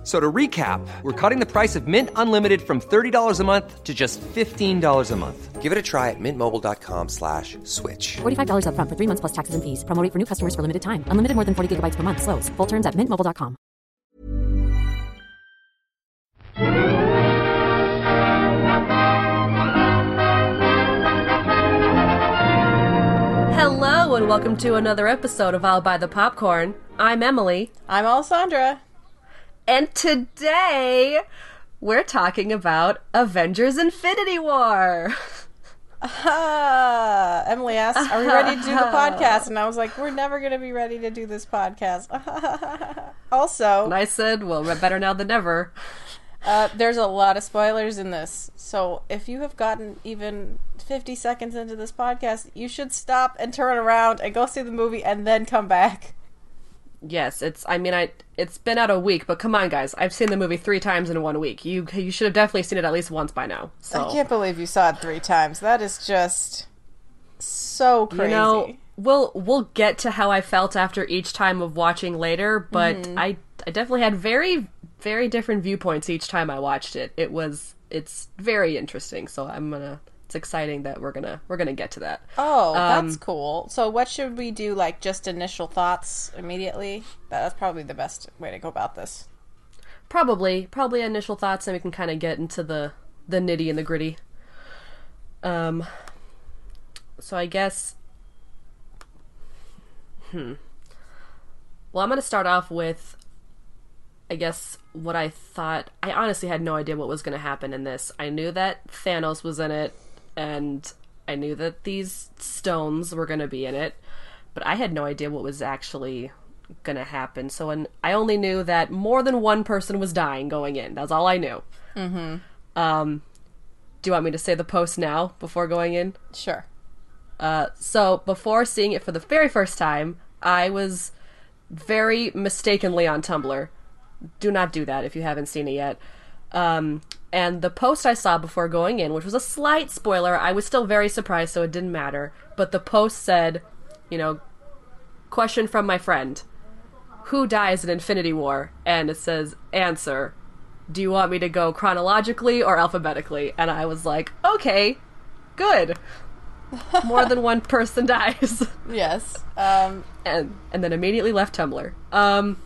F- So to recap, we're cutting the price of Mint Unlimited from $30 a month to just $15 a month. Give it a try at mintmobile.com slash switch. $45 upfront for three months plus taxes and fees. Promo rate for new customers for limited time. Unlimited more than 40 gigabytes per month. Slows. Full terms at mintmobile.com. Hello and welcome to another episode of I'll Buy the Popcorn. I'm Emily, I'm Alessandra. And today we're talking about Avengers Infinity War. Ah, Emily asked, "Are we ready to do the podcast?" And I was like, "We're never going to be ready to do this podcast." also, And I said, well, better now than never. uh, there's a lot of spoilers in this, so if you have gotten even 50 seconds into this podcast, you should stop and turn around and go see the movie and then come back. Yes, it's, I mean, I it's been out a week, but come on, guys. I've seen the movie three times in one week. You you should have definitely seen it at least once by now. So, I can't believe you saw it three times. That is just so crazy. you know, we'll we'll get to how I felt after each time of watching later, but Mm-hmm. I I definitely had very very different viewpoints each time I watched it. It was it's very interesting. So I'm gonna it's exciting that we're gonna we're gonna get to that. Oh, Um, that's cool. So, what should we do? Like, just initial thoughts immediately? That's probably the best way to go about this. Probably probably initial thoughts, and we can kind of get into the the nitty and the gritty. Um. So I guess. Hmm. Well, I'm gonna start off with. I guess what I thought. I honestly had no idea what was gonna happen in this. I knew that Thanos was in it, and I knew that these stones were gonna be in it, but I had no idea what was actually gonna happen. So when I only knew that more than one person was dying going in. That's all I knew. Mm-hmm. Um, do you want me to say the post now before going in? Sure. Uh, so before seeing it for the very first time, I was very mistakenly on Tumblr. Do not do that if you haven't seen it yet. Um, and the post I saw before going in, which was a slight spoiler, I was still very surprised, so it didn't matter. But the post said, you know, question from my friend Who dies in Infinity War? And it says, answer. Do you want me to go chronologically or alphabetically? And I was like, okay, good. More than one person dies. Yes. Um, and and then immediately left Tumblr. Um,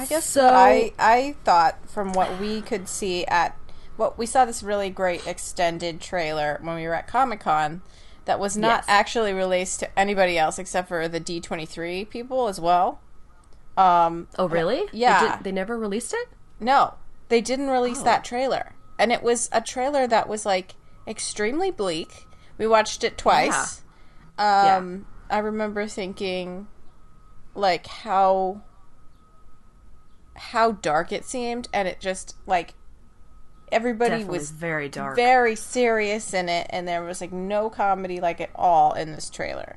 I guess So- I I thought from what we could see at what we saw this really great extended trailer when we were at Comic Con that was not Yes. actually released to anybody else except for the D23 people as well. Um, oh really? Yeah. They, they never released it. No, they didn't release Oh. that trailer. And it was a trailer that was like extremely bleak. We watched it twice. Um I remember thinking like how how dark it seemed and it just like everybody Definitely was very dark. very serious in it and there was like no comedy like at all in this trailer.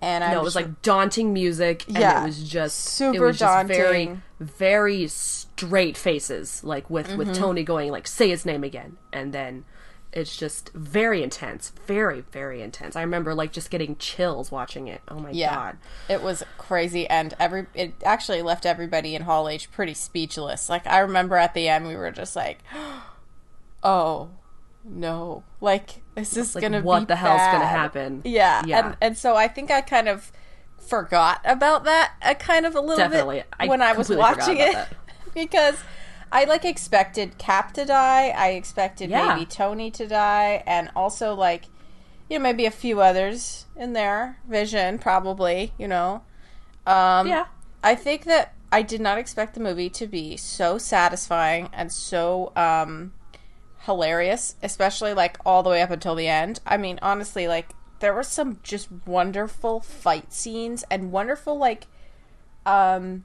And I no, it was like daunting music, and Yeah. it was just Super it was just very, daunting. very straight faces, like with Mm-hmm. with Tony going like, "Say his name again," and then it's just very intense, very very intense. I remember like just getting chills watching it. Oh my Yeah, god! it was crazy, and every it actually left everybody in Hall H pretty speechless. Like I remember at the end, we were just like, "Oh no!" Like is this Like, gonna what the hell's gonna happen? Yeah, Yeah. and and so I think I kind of forgot about that. I kind of a little Definitely. bit I when I was watching it because. I like expected Cap to die. I expected Yeah. maybe Tony to die, and also like, you know, maybe a few others in there. Vision, probably. You know, um, Yeah. I think that I did not expect the movie to be so satisfying and so um, hilarious, especially like all the way up until the end. I mean, honestly, like there were some just wonderful fight scenes and wonderful like um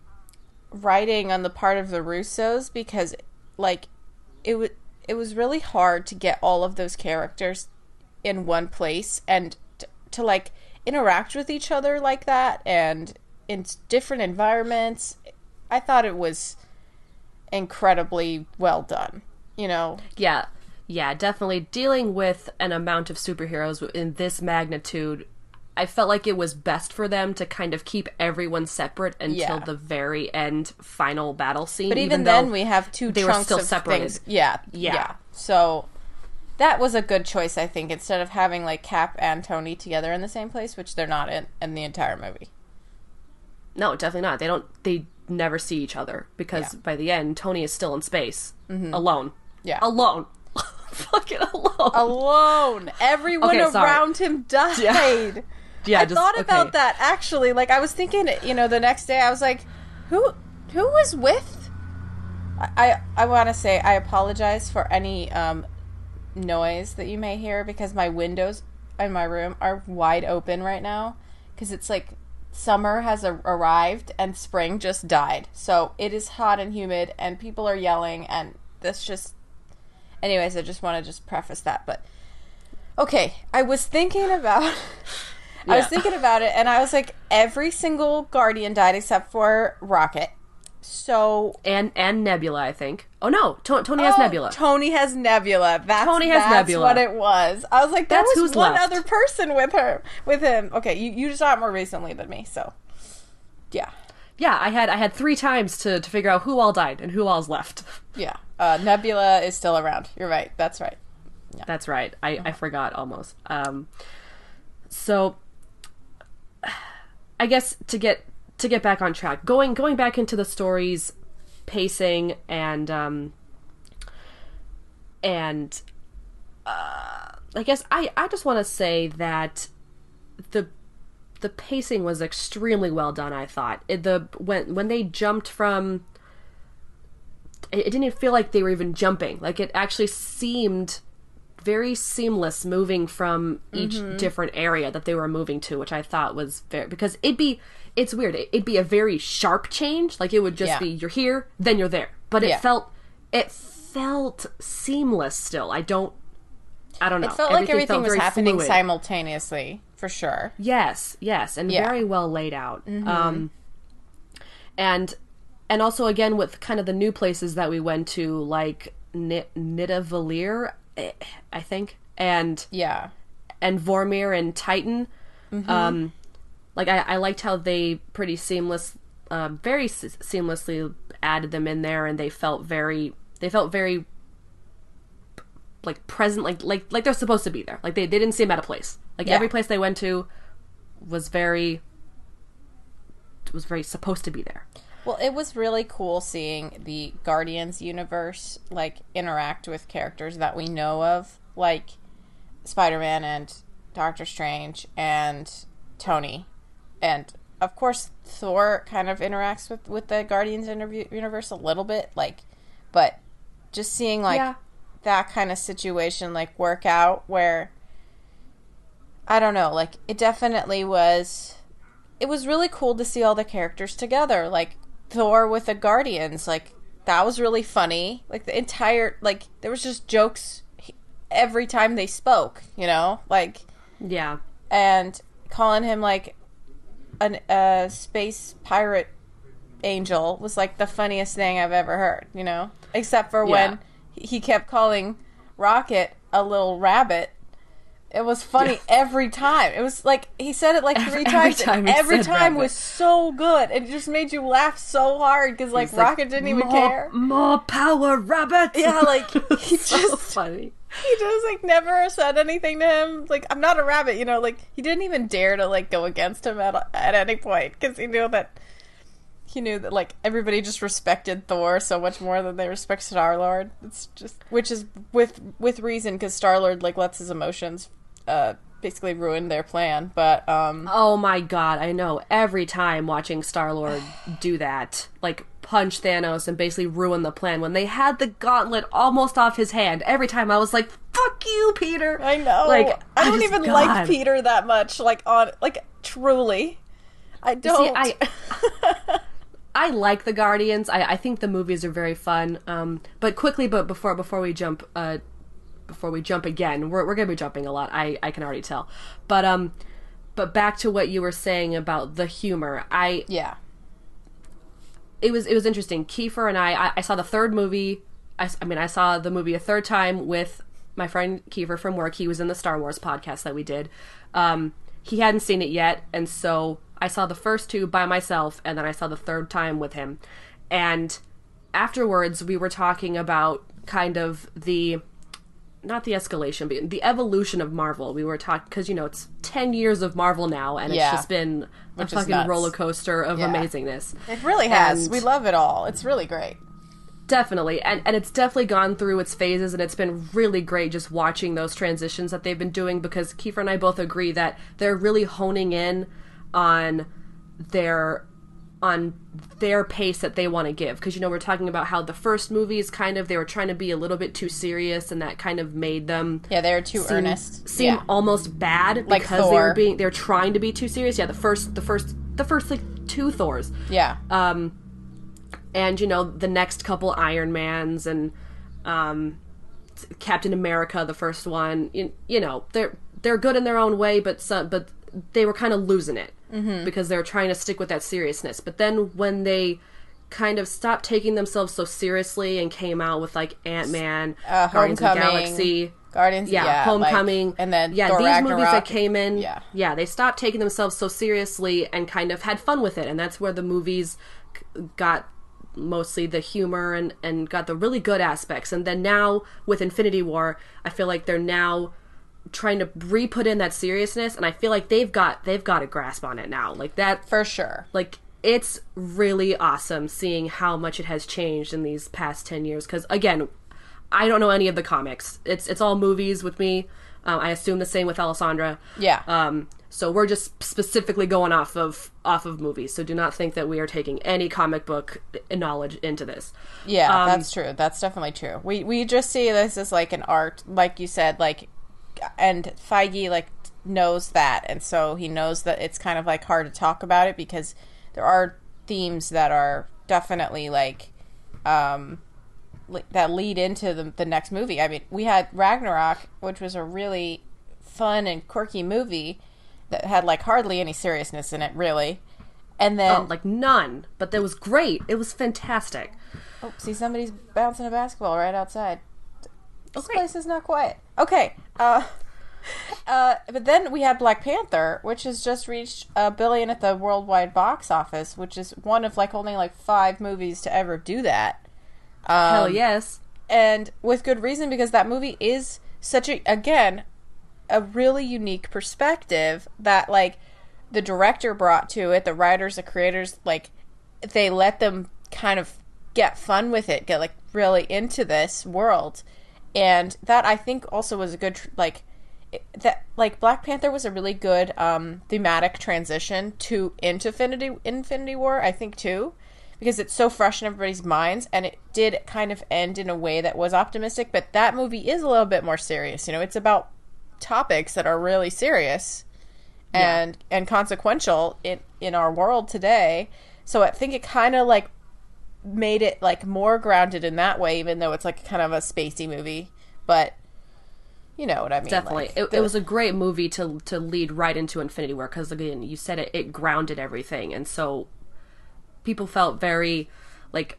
writing on the part of the Russos because like it was it was really hard to get all of those characters in one place and t- to like interact with each other like that and in different environments I thought it was incredibly well done. You know, Yeah, yeah, definitely dealing with an amount of superheroes in this magnitude. I felt like it was best for them to kind of keep everyone separate until Yeah. the very end final battle scene. but even, though then we have two they were still of separated. things. Yeah, Yeah. yeah. So that was a good choice, I think, instead of having like Cap and Tony together in the same place, which they're not in in the entire movie. No, definitely not. They don't. They never see each other because Yeah. by the end, Tony is still in space mm-hmm. alone. Yeah. alone, fucking alone. Alone, everyone Okay, around him died. yeah, I just- thought about okay. that actually. Like I was thinking, you know, the next day I was like, who who was with? I I, I want to say I apologize for any um, noise that you may hear because my windows in my room are wide open right now because it's like summer has a- arrived and spring just died. So it is hot and humid and people are yelling and this just anyways, I just want to just preface that, but okay, I was thinking about I was thinking about it and I was like every single guardian died except for Rocket. So and and Nebula, I think. Oh no, To- Tony has Oh, Nebula. Tony has Nebula. That's, Tony has that's Nebula. what it was. I was like, there That's was who's one left. other person with her, with him. Okay, you you saw it more recently than me, so yeah, yeah, I had I had three times to to figure out who all died and who all's left. yeah. Uh, Nebula is still around. You're right. That's right. That's right. I, I forgot almost. Um, so I guess to get to get back on track, going going back into the stories, pacing and um, and uh, I guess I I just want to say that the the pacing was extremely well done. I thought it, the when when they jumped from it, it didn't feel like they were even jumping. Like it actually seemed very seamless moving from each different area that they were moving to, which I thought was very because it'd be it's weird. It, it'd be a very sharp change. Like it would just Yeah. be you're here, then you're there. But it Yeah. felt it felt seamless still. I don't I don't know. It felt like everything felt was happening fluid. simultaneously, for sure. Yes, yes, and Yeah. very well laid out. Um, and and also again with kind of the new places that we went to, like N- eh, I think, and Yeah, and Vormir and Titan. Um, like I, I liked how they pretty seamless, um, very s- seamlessly added them in there, and they felt very, they felt very like present, like like like they're supposed to be there. Like they, they didn't seem out of place. Like Yeah. every place they went to was very was very supposed to be there. Well, it was really cool seeing the Guardians universe like interact with characters that we know of, like Spider-Man and Doctor Strange and Tony, and of course Thor kind of interacts with with the Guardians interview, universe a little bit, like, but just seeing like Yeah. that kind of situation like work out where I don't know, like it definitely was it was really cool to see all the characters together like thor with the guardians like that was really funny. Like the entire like there was just jokes every time they spoke you know? Like Yeah. and calling him like an a space pirate angel was like the funniest thing i've ever heard you know? Except for when he kept calling rocket a little rabbit it was funny every time. It was like he said it like three every times. time every time rabbit. was so good. It just made you laugh so hard because like, Rocket didn't even care. More power, rabbit. Yeah, like he so just funny. he just like never said anything to him. Like I'm not a rabbit, you know. Like he didn't even dare to like go against him at at any point because he knew that he knew that like everybody just respected Thor so much more than they respect Star Lord. It's just which is with with reason because Star Lord like lets his emotions uh basically ruin their plan. But um Oh my god, I know. Every time watching Star Lord do that, like punch Thanos and basically ruin the plan when they had the gauntlet almost off his hand, every time I was like, fuck you, Peter. I know. Like, I don't just- even God. like Peter that much. Like on like truly, I don't. See, I I like the Guardians. I, I think the movies are very fun. Um, but quickly, but before before we jump, uh, before we jump again, we're we're gonna be jumping a lot. I I can already tell. But um, but back to what you were saying about the humor. I yeah. it was it was interesting. Kiefer and I, I, I saw the third movie. I mean, I saw the movie a third time with my friend Kiefer from work. He was in the Star Wars podcast that we did. Um, he hadn't seen it yet, and so I saw the first two by myself, and then I saw the third time with him. And afterwards, we were talking about kind of the not the escalation, but the evolution of Marvel. We were talking because you know it's ten years of Marvel now, and Yeah. it's just been a Which is fucking roller coaster of Yeah. amazingness. It really has. And- we love it all. It's really great. Definitely. And and it's definitely gone through its phases and it's been really great just watching those transitions that they've been doing because Kiefer and I both agree that they're really honing in on their on their pace that they want to give because you know we're talking about how the first movies kind of they were trying to be a little bit too serious and that kind of made them Yeah, they're too seem, earnest. seem yeah. almost bad Like because they were being they're trying to be too serious yeah the first the first the first like two thors yeah. Um and you know the next couple Iron Mans and um, Captain America, the first one. You, you know they're they're good in their own way, but some, but they were kind of losing it Mm-hmm. because they were trying to stick with that seriousness. But then when they kind of stopped taking themselves so seriously and came out with like Ant Man, Uh, Guardians of the Galaxy. Guardians, Yeah, yeah, Homecoming, like- and then yeah, Thor these movies that came in, Yeah. yeah, they stopped taking themselves so seriously and kind of had fun with it, and that's where the movies got mostly the humor and and got the really good aspects. And then now with Infinity War, I feel like they're now trying to re-put in that seriousness, and I feel like they've got they've got a grasp on it now. Like that, for sure. like it's really awesome seeing how much it has changed in these past 10 years because again i don't know any of the comics it's it's all movies with me um, i assume the same with alessandra Yeah. um so we're just specifically going off of off of movies so do not think that we are taking any comic book knowledge into this Yeah, Um, that's true. That's definitely true. We we just see this as like an art, like you said, like, and Feige like knows that, and so he knows that it's kind of like hard to talk about it because there are themes that are definitely like, um, li- that lead into the the next movie. I mean, we had Ragnarok, which was a really fun and quirky movie that had like hardly any seriousness in it, really. And then oh, like none but that was great it was fantastic Oh, see, somebody's bouncing a basketball right outside. This great. place is not quiet. Okay. Uh, uh, but then we had Black Panther, which has just reached a billion at the worldwide box office, which is one of like only like five movies to ever do that. Um, hell yes and with good reason because that movie is such a again a really unique perspective that like the director brought to it the writers the creators like they let them kind of get fun with it get like really into this world and that i think also was a good like that like black panther was a really good um thematic transition to into infinity infinity war i think too because it's so fresh in everybody's minds and it did kind of end in a way that was optimistic but that movie is a little bit more serious you know? It's about topics that are really serious and and consequential in in our world today. So i think it kind of like made it like more grounded in that way even though it's like kind of a spacey movie but you know what i mean definitely like, it, the- it was a great movie to to lead right into infinity war because again you said it it grounded everything and so people felt very like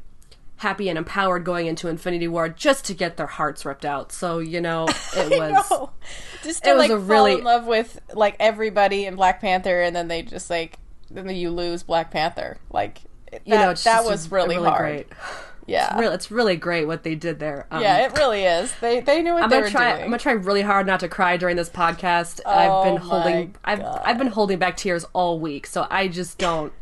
happy and empowered going into infinity war just to get their hearts ripped out so you know it was know. just to it was a really- in love with like everybody in Black Panther, and then they just like then you lose Black Panther. Like that, you know it's that was a- really, hard. great Yeah, it's, it's really great what they did there um, yeah, it really is. They they knew what I'm they were try. doing. I'm gonna try really hard not to cry during this podcast. Oh I've been holding. I've I've been holding back tears all week, so I just don't.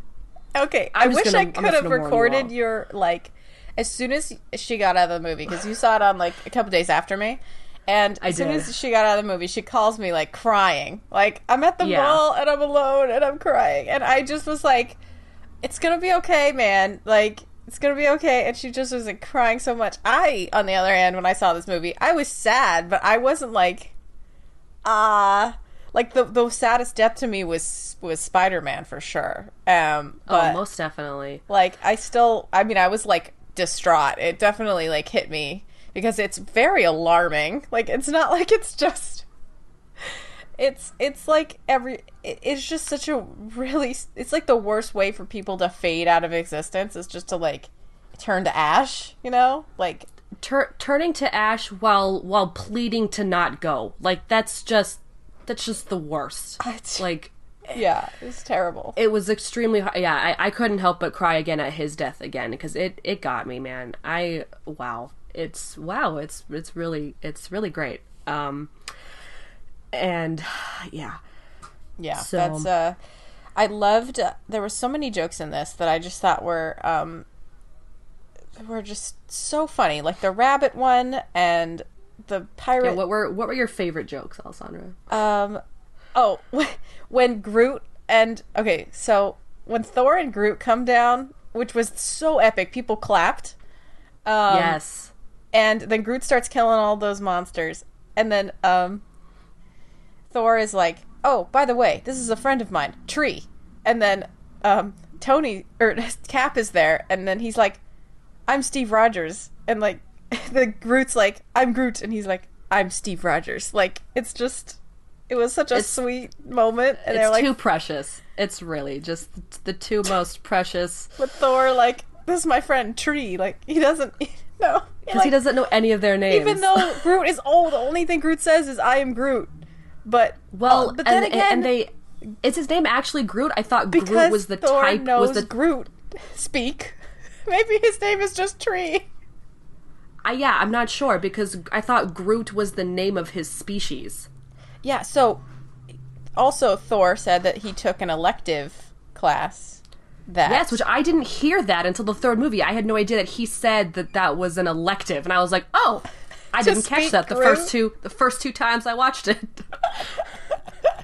Okay, i I'm just wish gonna- I could have gonna you recorded your like as soon as she got out of the movie because you saw it on like a couple days after me. And as soon as she got out of the movie, she calls me like crying. Like I'm at the Yeah. mall and I'm alone and I'm crying. And I just was like, "It's gonna be okay, man. Like it's gonna be okay." And she just wasn't crying so much. I, on the other hand, when I saw this movie, I was sad, but I wasn't like, ah. like the the saddest death to me was was Spider Man for sure. Um, but oh, most definitely. like I still, I mean, I was like distraught. It definitely like hit me because it's very alarming. Like it's not like it's just. It's it's like every it's just such a really it's like the worst way for people to fade out of existence is just to like turn to ash you know like Tur- turning to ash while while pleading to not go. Like that's just that's just the worst. Like yeah it's terrible it was extremely hard. Yeah, I, I couldn't help but cry again at his death again because it it got me, man. I wow, it's wow, it's it's really it's really great. Um, and yeah, yeah So- that's uh i loved uh, there were so many jokes in this that i just thought were um were just so funny like the rabbit one and the pirate yeah. What were what were your favorite jokes, Alessandra? Um, oh, when Groot and okay, so when Thor and Groot come down, which was so epic, people clapped. Um, yes, and then Groot starts killing all those monsters, and then um, Thor is like, "Oh, by the way, this is a friend of mine, Tree," and then um, Tony or Cap is there, and then he's like, "I'm Steve Rogers," and like the Groot's like, "I'm Groot," and he's like, "I'm Steve Rogers." Like it's just, it was such a It's- sweet moment, and it's they're like, too precious. It's really just the two most precious but Thor like, "This is my friend Tree," like he doesn't, no, because he doesn't know any of their names. Even though Groot is old, the only thing Groot says is "I am Groot." But well, uh, but then and, again, and they is his name actually Groot? I thought Groot was the Thor type knows was the Groot speak. Maybe his name is just Tree. I, yeah, I'm not sure because I thought Groot was the name of his species. Yeah. So, also Thor said that he took an elective class. That Yes, which I didn't hear that until the third movie. I had no idea that he said that that was an elective, and I was like, "Oh, I didn't catch that the Groot? first two the first two times I watched it."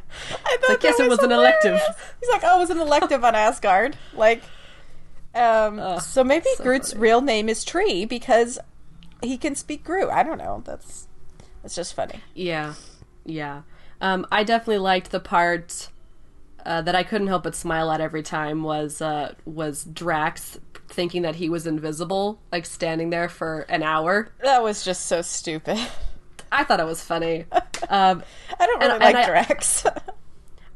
I thought like, yes, that it was an elective. He's like, oh, it was an elective on Asgard. Like, um, so maybe so Groot's funny. real name is Tree because he can speak Groot. I don't know. That's that's just funny. yeah, yeah. Um, I definitely liked the part uh, that I couldn't help but smile at every time was uh, was Drax thinking that he was invisible, like standing there for an hour. That was just so stupid. I thought it was funny. Um, I don't really And- and like I- Drax.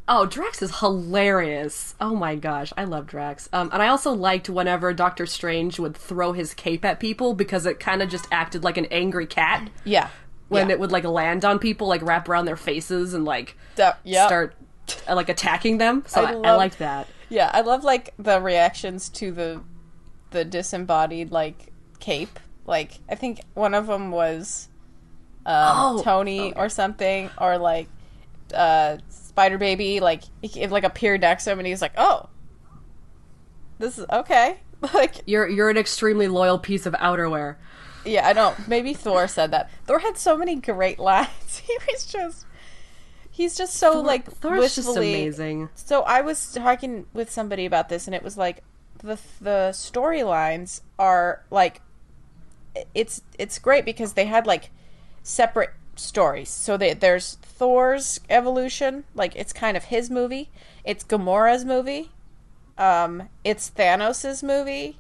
Oh, Drax is hilarious. Oh my gosh, I love Drax. Um, and I also liked whenever Doctor Strange would throw his cape at people because it kind of just acted like an angry cat yeah. when yeah. it would like land on people, like wrap around their faces and like yep. start like attacking them. So I I, I, liked that. Yeah, I love like the reactions to the the disembodied like cape. Like I think one of them was um, Oh, Tony or something, or like uh, Spider Baby. Like like appeared next to him, and he was like, "Oh, this is okay." Like You're you're an extremely loyal piece of outerwear. yeah, I don't. Maybe Thor said that. Thor had so many great lines. He was just. He's just so like Thor's just amazing. So I was talking with somebody about this, and it was like the the storylines are like it's it's great because they had like separate stories. So they, there's Thor's evolution, like it's kind of his movie. It's Gamora's movie. Um, it's Thanos's movie,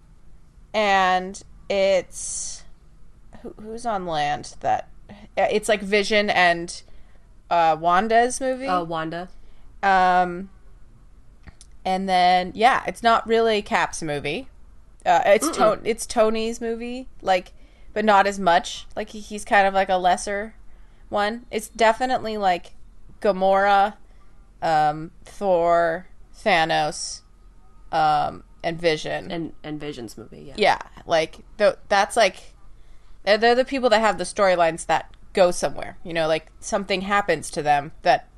and it's who, who's on land that it's like Vision and uh, Wanda's movie. Uh, Wanda. Um, and then yeah, it's not really Cap's movie. Uh, it's to- it's Tony's movie, like, but not as much. Like he, he's kind of like a lesser one. It's definitely like Gamora, um, Thor, Thanos, um, and Vision. And and Vision's movie. Yeah. yeah, like th- that's like they're, they're the people that have the storylines that go somewhere. You know, like something happens to them that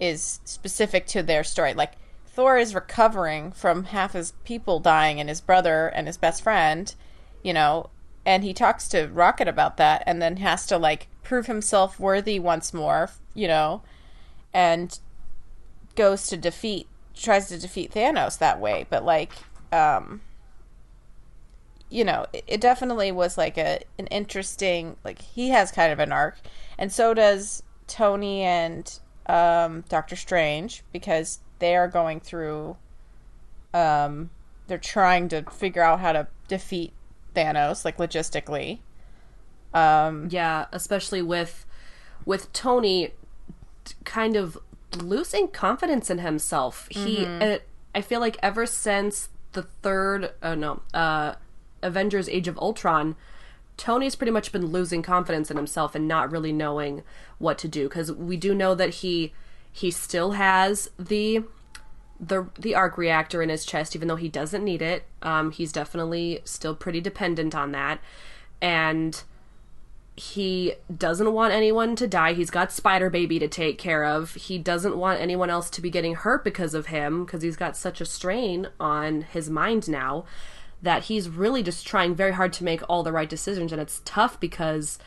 is specific to their story. Like Thor is recovering from half his people dying and his brother and his best friend, you know, and he talks to Rocket about that and then has to like prove himself worthy once more, you know, and goes to defeat tries to defeat Thanos that way, but like um you know, it, it definitely was like a an interesting like he has kind of an arc. And so does Tony and um Doctor Strange because they are going through um they're trying to figure out how to defeat Thanos like logistically. Um Yeah, especially with with Tony kind of losing confidence in himself. He, uh, I feel like ever since the third, oh no, uh, Avengers: Age of Ultron, Tony's pretty much been losing confidence in himself and not really knowing what to do because we do know that he he still has the the the arc reactor in his chest even though he doesn't need it um he's definitely still pretty dependent on that and he doesn't want anyone to die. He's got Spider Baby to take care of. He doesn't want anyone else to be getting hurt because of him because he's got such a strain on his mind now that he's really just trying very hard to make all the right decisions and it's tough because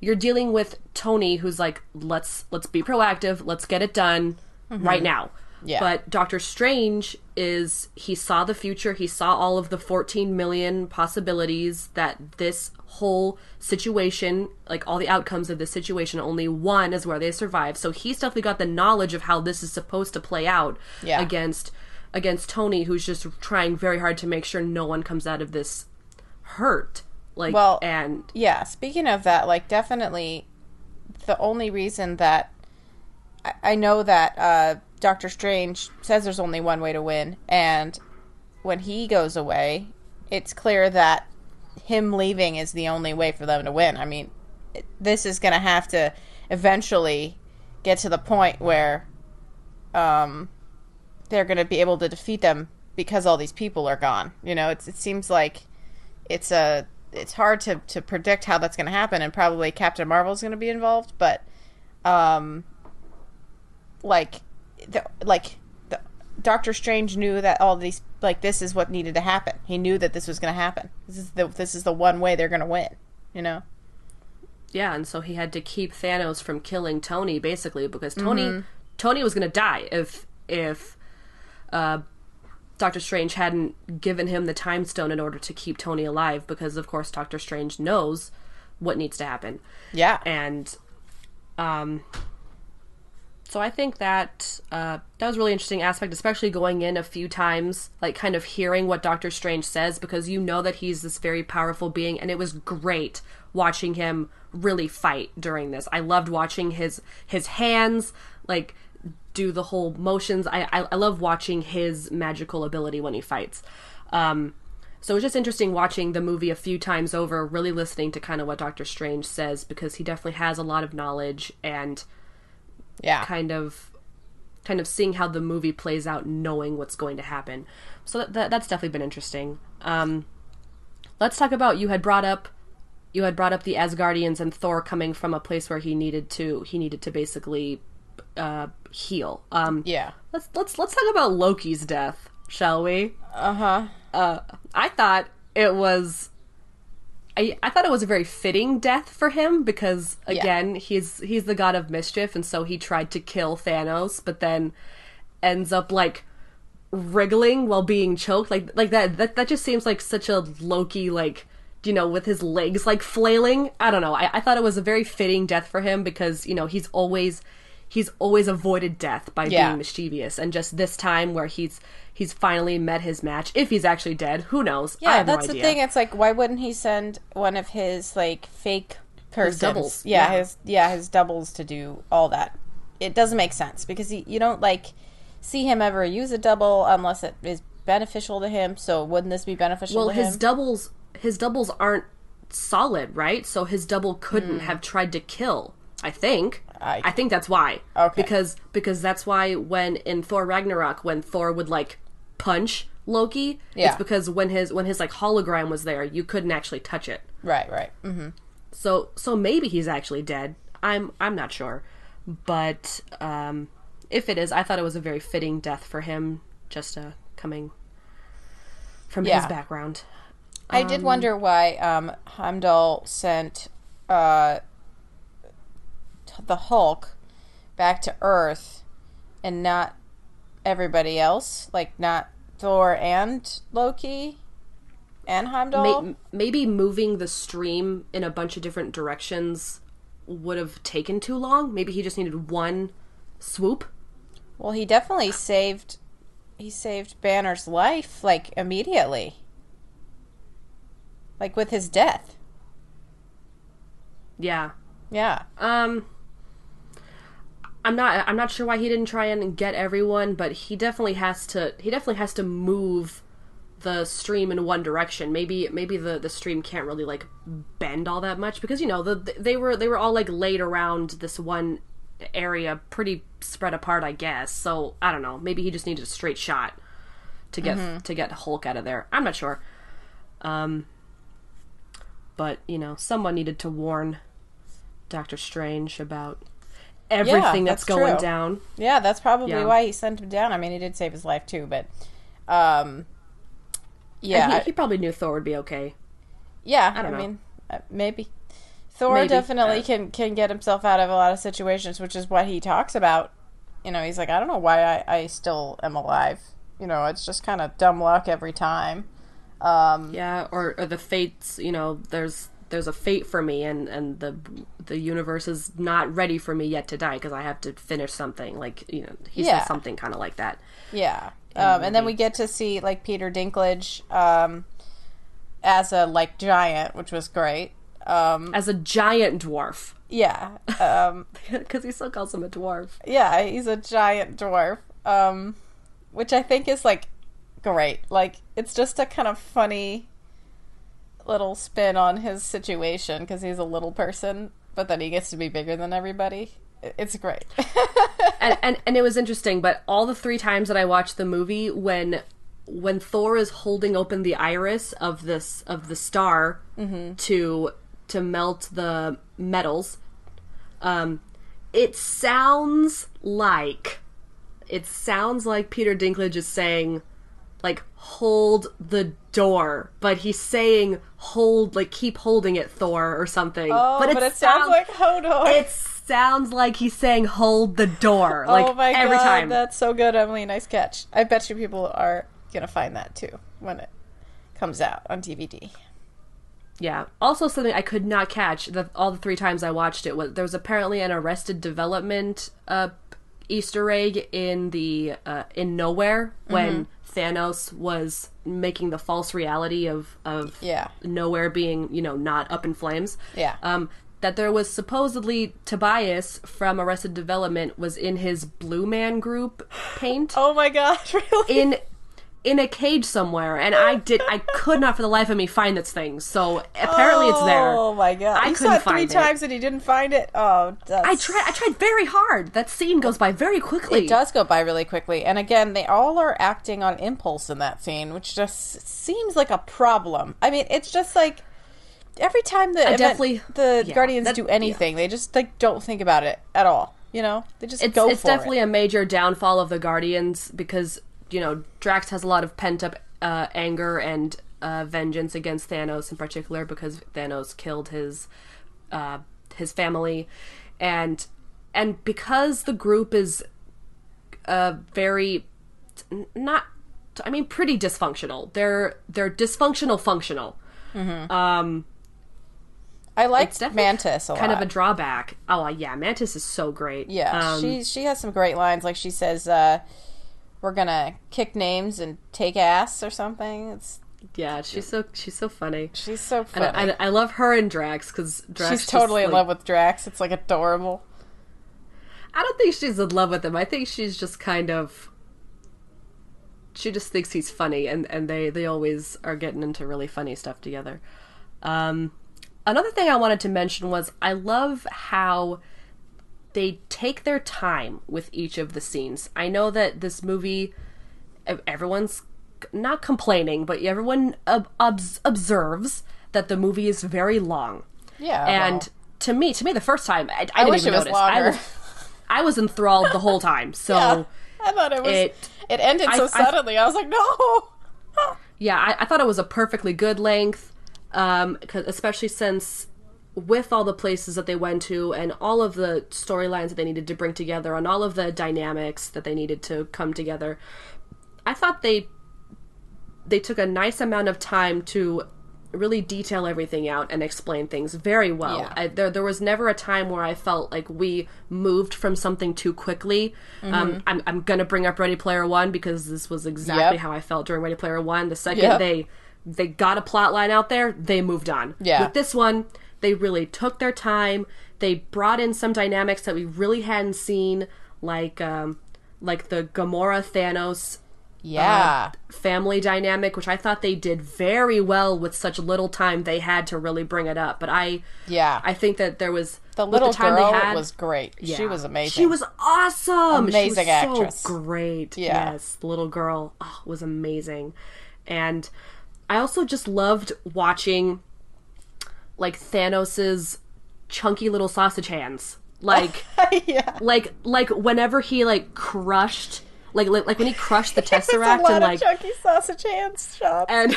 you're dealing with Tony who's like let's let's be proactive, let's get it done right now. Yeah. But Doctor Strange is he saw the future, he saw all of the 14 million possibilities that this whole situation, like all the outcomes of this situation, only one is where they survive. So he's definitely got the knowledge of how this is supposed to play out Yeah. against against Tony who's just trying very hard to make sure no one comes out of this hurt. Like Well, and Yeah, speaking of that, like definitely the only reason that I, I know that uh, Doctor Strange says there's only one way to win, and when he goes away, it's clear that him leaving is the only way for them to win. I mean, this is going to have to eventually get to the point where um, they're going to be able to defeat them because all these people are gone. You know, it seems like it's a it's hard to, to predict how that's going to happen, and probably Captain Marvel is going to be involved, but um, like the like the Doctor Strange knew that all these like this is what needed to happen. He knew that this was going to happen. This is the this is the one way they're going to win. You know. yeah, and so he had to keep Thanos from killing Tony basically because Tony Tony was going to die if if uh Doctor Strange hadn't given him the time stone in order to keep Tony alive because of course Doctor Strange knows what needs to happen. Yeah. And um so I think that uh, that was really interesting aspect, especially going in a few times, like kind of hearing what Doctor Strange says, because you know that he's this very powerful being, and it was great watching him really fight during this. I loved watching his his hands like do the whole motions. I I, I love watching his magical ability when he fights. Um, so it was just interesting watching the movie a few times over, really listening to kind of what Doctor Strange says because he definitely has a lot of knowledge and yeah. kind of kind of seeing how the movie plays out knowing what's going to happen so that, that that's definitely been interesting um let's talk about you had brought up you had brought up the asgardians and thor coming from a place where he needed to he needed to basically uh heal um Yeah. let's let's let's talk about loki's death shall we Uh-huh. uh i thought it was I, I thought it was a very fitting death for him because again he's he's the god of mischief and so he tried to kill Thanos but then ends up like wriggling while being choked. Like like that that, that just seems like such a Loki like you know with his legs like flailing. I don't know. I, I thought it was a very fitting death for him because you know he's always he's always avoided death by Yeah. being mischievous and just this time where he's he's finally met his match if he's actually dead who knows I Yeah, have no that's the thing. It's like, why wouldn't he send one of his like fake persons? doubles, Yeah, yeah. his yeah his doubles to do all that. It doesn't make sense because he, you don't like see him ever use a double unless it is beneficial to him. So wouldn't this be beneficial well to his him? doubles his doubles aren't solid right so his double couldn't hmm. have tried to kill i think. I- I, think that's why Okay. because because that's why when in thor ragnarok when thor would like punch loki Yeah. it's because when his when his like hologram was there you couldn't actually touch it right, right. hmm so so maybe he's actually dead i'm i'm not sure but um if it is i thought it was a very fitting death for him just uh coming from Yeah. his background I did wonder why um, Heimdall sent uh, the Hulk back to Earth and not everybody else, like not Thor and Loki and Heimdall. May- maybe moving the stream in a bunch of different directions would have taken too long. Maybe he just needed one swoop. well, he definitely saved. He saved Banner's life like immediately, like with his death. Yeah. Yeah. Um I'm not I'm not sure why he didn't try and get everyone, but he definitely has to he definitely has to move the stream in one direction. Maybe maybe the the stream can't really like bend all that much because you know the they were they were all like laid around this one area pretty spread apart, I guess. So, I don't know. Maybe he just needed a straight shot to get to get Hulk out of there. I'm not sure. Um but, you know, someone needed to warn Doctor Strange about everything that's, that's going down. Yeah, that's probably Yeah. why he sent him down. I mean, he did save his life too, but um, yeah, he, he probably knew Thor would be okay. yeah. I, know. mean, uh, maybe Thor Maybe. definitely Uh, can can get himself out of a lot of situations, which is what he talks about. You know, he's like, I don't know why I, I still am alive. You know, it's just kind of dumb luck every time. Um, Yeah, or, or the fates, you know, there's there's a fate for me and and the the universe is not ready for me yet to die because I have to finish something like, you know, he Yeah. says something kind of like that. Yeah. Um, and then we get to see like Peter Dinklage um, as a like giant, which was great. Um, As a giant dwarf yeah. Um, because he still calls him a dwarf. yeah, he's a giant dwarf. Um, which I think is like great. Like it's just a kind of funny little spin on his situation because he's a little person, but then he gets to be bigger than everybody. It's great. and, and and it was interesting but all the three times that i watched the movie when when thor is holding open the iris of this of the star to to melt the metals um it sounds like it sounds like peter dinklage is saying like hold the door but he's saying hold like keep holding it thor or something oh, but it, sounds like hold on. it sounds like he's saying hold the door like oh my every god, time that's so good, Emily. Nice catch. I bet you people are gonna find that too when it comes out on DVD. yeah also something i could not catch the, all the three times i watched it was there was apparently an arrested development uh easter egg in the uh in Knowhere when Mm-hmm. thanos was making the false reality of of Yeah. Knowhere being you know not up in flames Yeah. um that there was supposedly Tobias from Arrested Development was in his Blue Man Group paint. Oh my god, really? in in a cage somewhere and i did i could not for the life of me find this thing so apparently it's there Oh my god! I you couldn't saw it three find it. times and you didn't find it. Oh, that's... i tried i tried very hard that scene goes by very quickly It does go by really quickly, and again, they all are acting on impulse in that scene, which just seems like a problem. I mean, it's just like every time the event- definitely- the yeah, Guardians that- do anything, they just like don't think about it at all. You know, they just it's, go it's definitely it. a major downfall of the guardians because you know drax has a lot of pent up uh, anger and uh, vengeance against thanos in particular because thanos killed his uh, his family. And and because the group is uh, very not i mean pretty dysfunctional. They're they're dysfunctional functional. Um I liked Mantis a lot. kind of a drawback. Oh yeah mantis is so great. Yeah, Um, she she has some great lines. Like she says, uh, "We're gonna kick names and take ass" or something. It's yeah she's so she's so funny she's so And funny. I, I love her and Drax because Drax. she's totally in like- love with Drax. It's like adorable. I don't think she's in love with him. I think she's just kind of. She just thinks he's funny, and and they they always are getting into really funny stuff together. Um, another thing I wanted to mention was I love how they take their time with each of the scenes. I know that this movie, everyone's not complaining, but everyone ob- obs- observes that the movie is very long. Yeah, and well. to me, to me, the first time I, I, I didn't wish even it was notice. I was, I was enthralled the whole time. So Yeah, I thought it was. it- It, ended so suddenly. I, was like, no. yeah, I, I thought it was a perfectly good length, um, especially since with all the places that they went to and all of the storylines that they needed to bring together and all of the dynamics that they needed to come together, I thought they they took a nice amount of time to really detail everything out and explain things very well. Yeah. I, there, there was never a time where I felt like we moved from something too quickly. Um, I'm, I'm gonna bring up Ready Player One because this was exactly Mm-hmm. Yep. how I felt during Ready Player One. The second Yep. they they got a plot line out there, they moved on. Yeah. With this one, they really took their time. They brought in some dynamics that we really hadn't seen, like um, like the Gamora Thanos Yeah. family dynamic, which I thought they did very well with such little time they had to really bring it up. But I, Yeah. I think that there was the little time girl they had, was great. She was amazing. She was awesome. Amazing she was actress. So great. Yeah. Yes, the little girl oh, was amazing, and I also just loved watching like Thanos's chunky little sausage hands. Like, yeah. like, like whenever he like crushed, like, like, like when he crushed the tesseract and like chunky sausage hands, Sean. and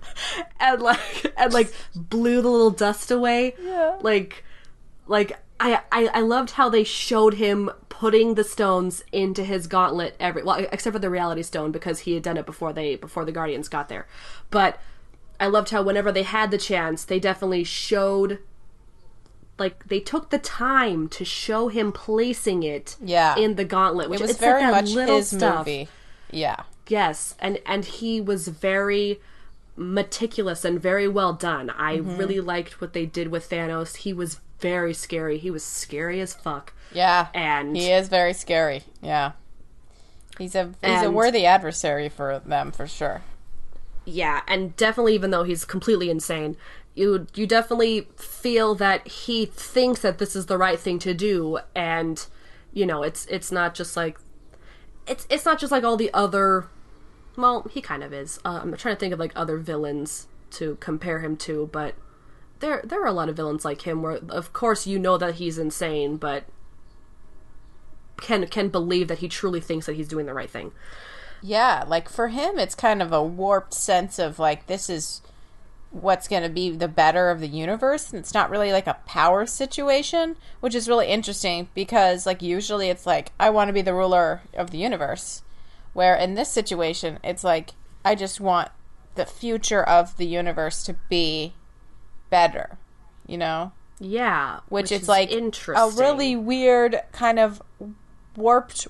and like and like blew the little dust away. Yeah. Like like I, I I loved how they showed him putting the stones into his gauntlet every well except for the reality stone because he had done it before they before the guardians got there. But I loved how whenever they had the chance, they definitely showed like they took the time to show him placing it Yeah. in the gauntlet, which it was it's like very that much little his stuff. movie. Yeah. Yes, and and he was very meticulous and very well done. I Mm-hmm. really liked what they did with Thanos. He was very scary. He was scary as fuck. Yeah. And- he is very scary. Yeah. He's a he's a worthy adversary for them for sure. Yeah, and definitely even though he's completely insane, you you definitely feel that he thinks that this is the right thing to do and you know, it's it's not just like it's it's not just like all the other well, he kind of is. Uh, I'm trying to think of like other villains to compare him to, but there there are a lot of villains like him where of course you know that he's insane, but can can believe that he truly thinks that he's doing the right thing. Yeah, like for him it's kind of a warped sense of like this is what's going to be the better of the universe and it's not really like a power situation, which is really interesting because like usually it's like I want to be the ruler of the universe. Where in this situation it's like I just want the future of the universe to be better, you know? Yeah, which, it's is like interesting. a really weird kind of warped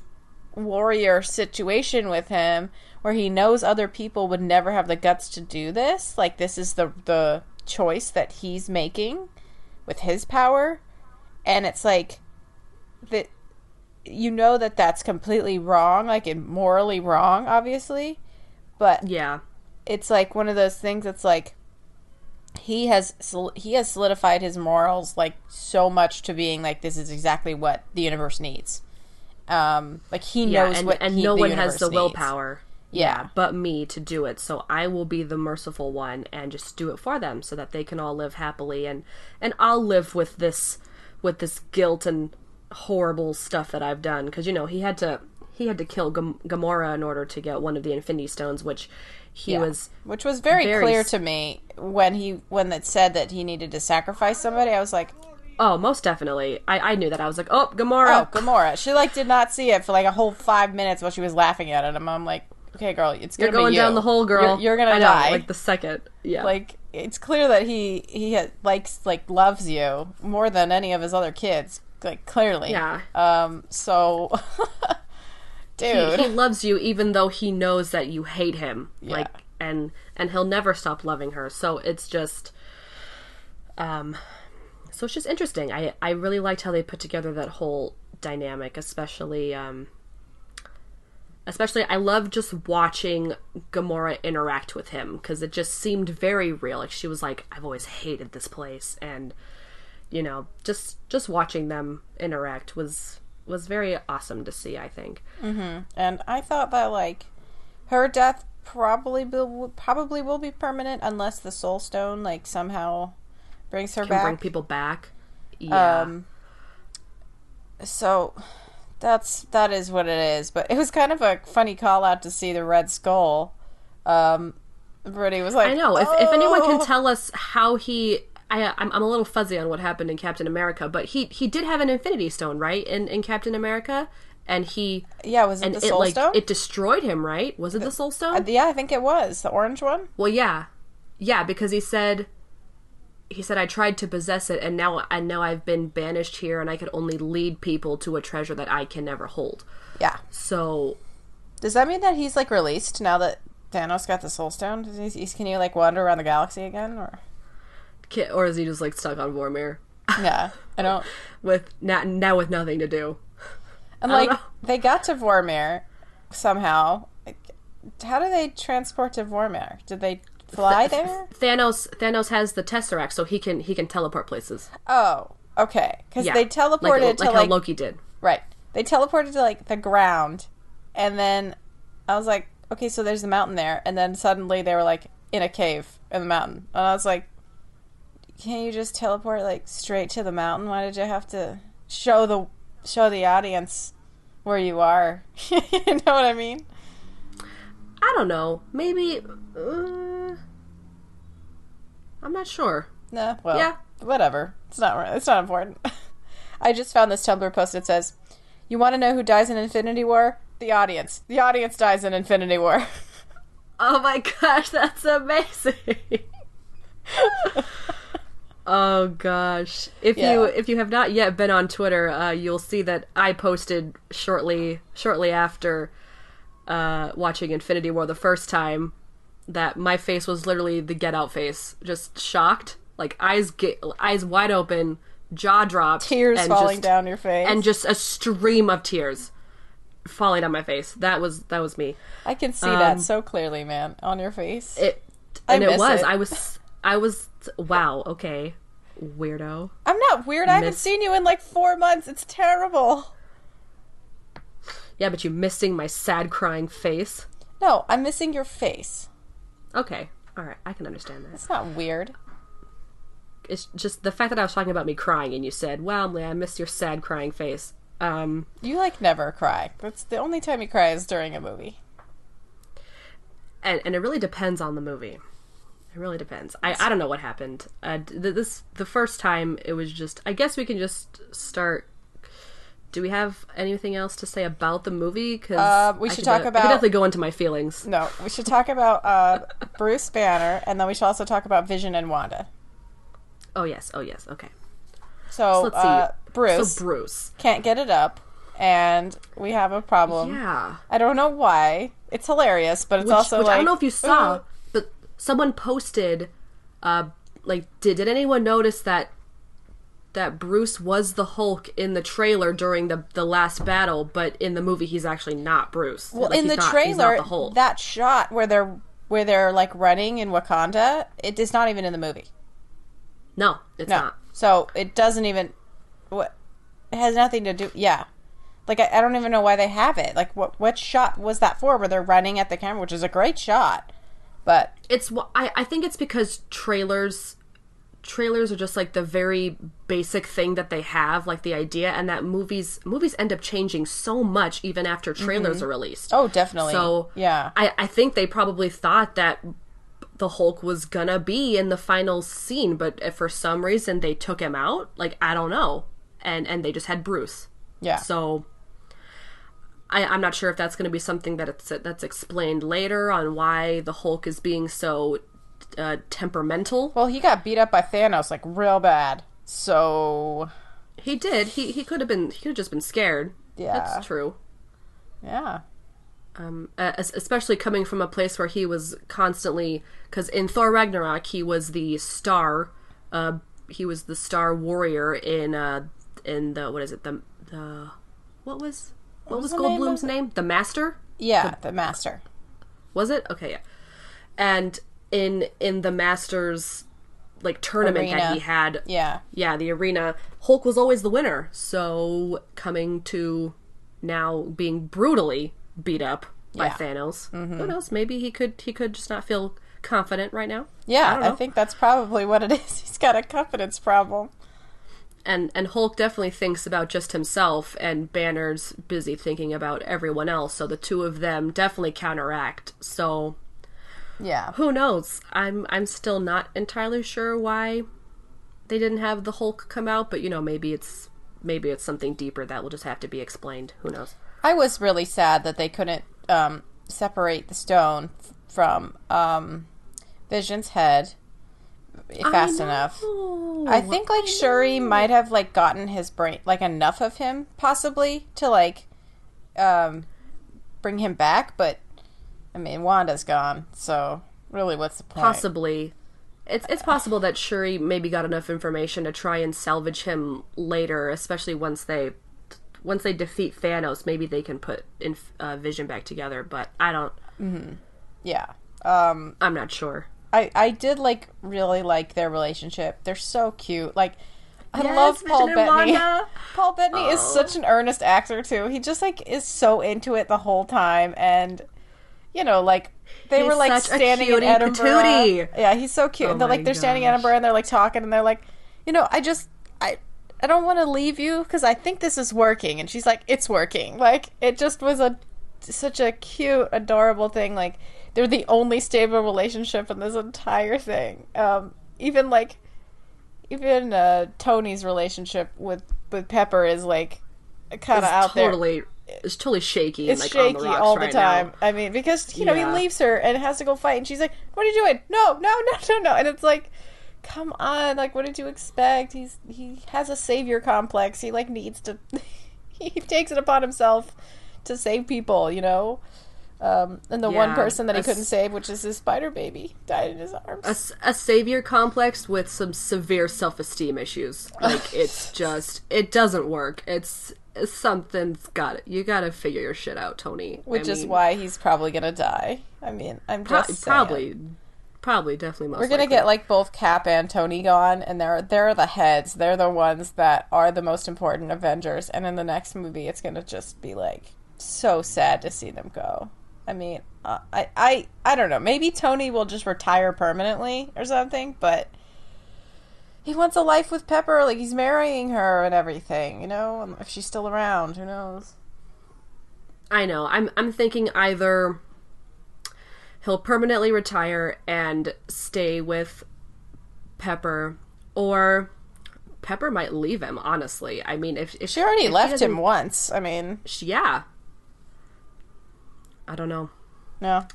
warrior situation with him where he knows other people would never have the guts to do this. Like this is the the choice that he's making with his power. And it's like that you know that that's completely wrong like and morally wrong obviously. But yeah. it's like one of those things that's like he has he has solidified his morals like so much to being like this is exactly what the universe needs um like he yeah, knows and, what and he- no one has the needs. willpower. Yeah. but me to do it. So I will be the merciful one and just do it for them, so that they can all live happily, and and I'll live with this with this guilt and horrible stuff that I've done. Because you know he had to he had to kill Gam- Gamora in order to get one of the Infinity Stones, which he Yeah. was which was very, very clear to me when he when it said that he needed to sacrifice somebody i was like oh most definitely. I I knew that. I was like oh Gamora. oh gamora she like did not see it for like a whole five minutes while she was laughing at it and i'm like okay girl it's gonna You're going you. down the hole, girl. you're, you're gonna know, die Like the second, yeah. like it's clear that he he ha- likes like loves you more than any of his other kids like clearly Yeah. um so he, dude he loves you even though he knows that you hate him Yeah. like and and he'll never stop loving her so it's just um so it's just interesting. I i really liked how they put together that whole dynamic especially um especially i love just watching gamora interact with him because it just seemed very real. Like she was like i've always hated this place and you know just just watching them interact was was very awesome to see i think. And i thought that like her death probably will probably will be permanent unless the soul stone like somehow brings her can back bring people back. Yeah. Um, so that's that is what it is. But it was kind of a funny call out to see the red skull. Um, Brittany was like, I know. If, if anyone can "Oh." tell us how he, I, I'm, I'm a little fuzzy on what happened in Captain America, but he he did have an Infinity Stone, right? In in Captain America, and he yeah, was it and the it soul like stone? it destroyed him, right? Was it the Soul Stone? Uh, yeah, I think it was the orange one. well, yeah, yeah, because he said. He said, "I tried to possess it, and now I know I've been banished here, and I could only lead people to a treasure that I can never hold." Yeah. So Does that mean that he's like released now that Thanos got the soul stone? Does he, he's- can he like wander around the galaxy again? Or Ki- Or is he just like stuck on Vormir Yeah, I don't. with now, now with nothing to do? And like they got to Vormir somehow. How do they transport to Vormir? Did they fly there? Thanos Thanos has the Tesseract, so he can he can teleport places. Oh, okay. Because Yeah, they teleported like to how like Loki did. right. They teleported to like the ground, and then I was like, okay, so there's a mountain there, and then suddenly they were like in a cave in the mountain, and I was like, can you just teleport like straight to the mountain? Why did you have to show the show the audience where you are? you know what I mean? I don't know. Maybe. Uh, I'm not sure. Nah, well, Yeah. whatever. It's not. It's not important. I just found this Tumblr post that says, "You want to know who dies in Infinity War? The audience. The audience dies in Infinity War." Oh my gosh, that's amazing. oh gosh. If Yeah. you if you have not yet been on Twitter, uh, you'll see that I posted shortly shortly after uh, watching Infinity War the first time that my face was literally the get out face, just shocked, like eyes get, eyes wide open, jaw dropped, Tears falling just- down your face, and just a stream of tears falling down my face. That was that was me. I can see um, that so clearly, man, on your face. It and it was. it. I was. I was. Wow. Okay. Weirdo. I'm not weird. I haven't seen you in like four months. It's terrible. Yeah, but you missing my sad crying face. No, I'm missing your face. Okay. All right. I can understand that. It's not weird. It's just the fact that I was talking about me crying and you said, "Well, Leah, I miss your sad crying face." Um. You like never cry. That's the only time you cry is during a movie. and and it really depends on the movie. It really depends. I, I don't know what happened. Uh, th- this the first time it was just. I guess we can just start. Do we have anything else to say about the movie? Because Uh, we should talk I about- could definitely go into my feelings. No, we should talk about uh, Bruce Banner, and then we should also talk about Vision and Wanda. Oh yes. Oh yes. Okay. So, So let's see. uh, Bruce So Bruce. can't get it up, and we have a problem. Yeah. I don't know why. It's hilarious, but it's Which, also which like I don't know if you saw, uh, but someone posted. Uh, like, did did anyone notice that that Bruce was the Hulk in the trailer during the the last battle, but in the movie he's actually not Bruce. well, Like, in the not- trailer, the that shot where they're where they're like running in Wakanda, it is not even in the movie. no, it's No, not. so it doesn't even. What it has nothing to do. Yeah, like I, I don't even know why they have it. Like what what shot was that for? Where they're running at the camera, which is a great shot, but It's I I think it's because trailers trailers are just like the very basic thing that they have, like the idea, and that movies movies end up changing so much even after trailers mm-hmm. are released. oh, definitely. So yeah, I, I think they probably thought that the Hulk was gonna be in the final scene, but if for some reason they took him out, like I don't know, and and they just had Bruce. yeah. So I, I'm not sure if that's gonna be something that it's that's explained later on why the Hulk is being so uh, temperamental. Well, he got beat up by Thanos like real bad. So He did. He he could have been. He could have just been scared. Yeah. that's true. yeah, um, uh, especially coming from a place where he was constantly because in Thor Ragnarok he was the star, uh, he was the star warrior in uh, in the what is it the the what was what, was, was the name Goldblum's name? The Master yeah. The master. was it? Okay, yeah. And in in the Master's like tournament that he had, Yeah, yeah, the arena, Hulk was always the winner. So coming to now being brutally beat up by Yeah. Mm-hmm. Thanos, who knows? Maybe he could he could just not feel confident right now. yeah. don't I, think that's probably what it is. He's got a confidence problem. And and Hulk definitely thinks about just himself, and Banner's busy thinking about everyone else. So the two of them definitely counteract. So Yeah, who knows? I'm I'm still not entirely sure why they didn't have the Hulk come out, but you know maybe it's maybe it's something deeper that will just have to be explained. Who knows? I was really sad that they couldn't um, separate the stone f- from um, Vision's head fast enough. I think like Shuri might have like gotten his brain like enough of him possibly to like um bring him back, but I mean Wanda's gone, so really what's the point? possibly It's it's possible that Shuri maybe got enough information to try and salvage him later, especially once they once they defeat Thanos. Maybe they can put in, uh, Vision back together, but I don't. Yeah. Um, I'm not sure. I I did like really like their relationship. They're so cute. Like I Yes, love Paul Bettany. Wanda. Paul Bettany is such an earnest actor too. He just like is so into it the whole time, and you know, like they He's were like standing in Edinburgh. patootie. Yeah, he's so cute. Oh and they're like they're standing in gosh. Edinburgh and they're like talking and they're like, you know, I just I. I don't want to leave you because I think this is working, and she's like, "It's working." Like it just was a such a cute, adorable thing. Like they're the only stable relationship in this entire thing. Um, even like, even uh, Tony's relationship with with Pepper is like kind of out there. totally, it's totally shaky. It's and, like, on shaky the rocks all the time. now. I mean, because you know Yeah. he leaves her and has to go fight, and she's like, "What are you doing? No, no, no, no, no!" And it's like, come on, like, what did you expect? He's he has a savior complex. He like needs to. he takes it upon himself to save people, you know. Um, and the one person that he a couldn't save, which is his spider baby, died in his arms. A savior complex with some severe self-esteem issues. Like it's just it doesn't work. It's something's got it. You got to figure your shit out, Tony. which I is why he's probably gonna die. I mean, I'm pro- just saying. probably probably definitely most We're gonna likely. get like both Cap and Tony gone, and they're they're the heads. They're the ones that are the most important Avengers. And in the next movie, it's gonna just be like so sad to see them go. I mean, uh, I I I don't know. Maybe Tony will just retire permanently or something, but he wants a life with Pepper. Like he's marrying her and everything. You know, if she's still around, who knows? I know. I'm I'm thinking either he'll permanently retire and stay with Pepper or Pepper might leave him, honestly. I mean, if, if She already if left him once. I mean, she, Yeah. I don't know, no.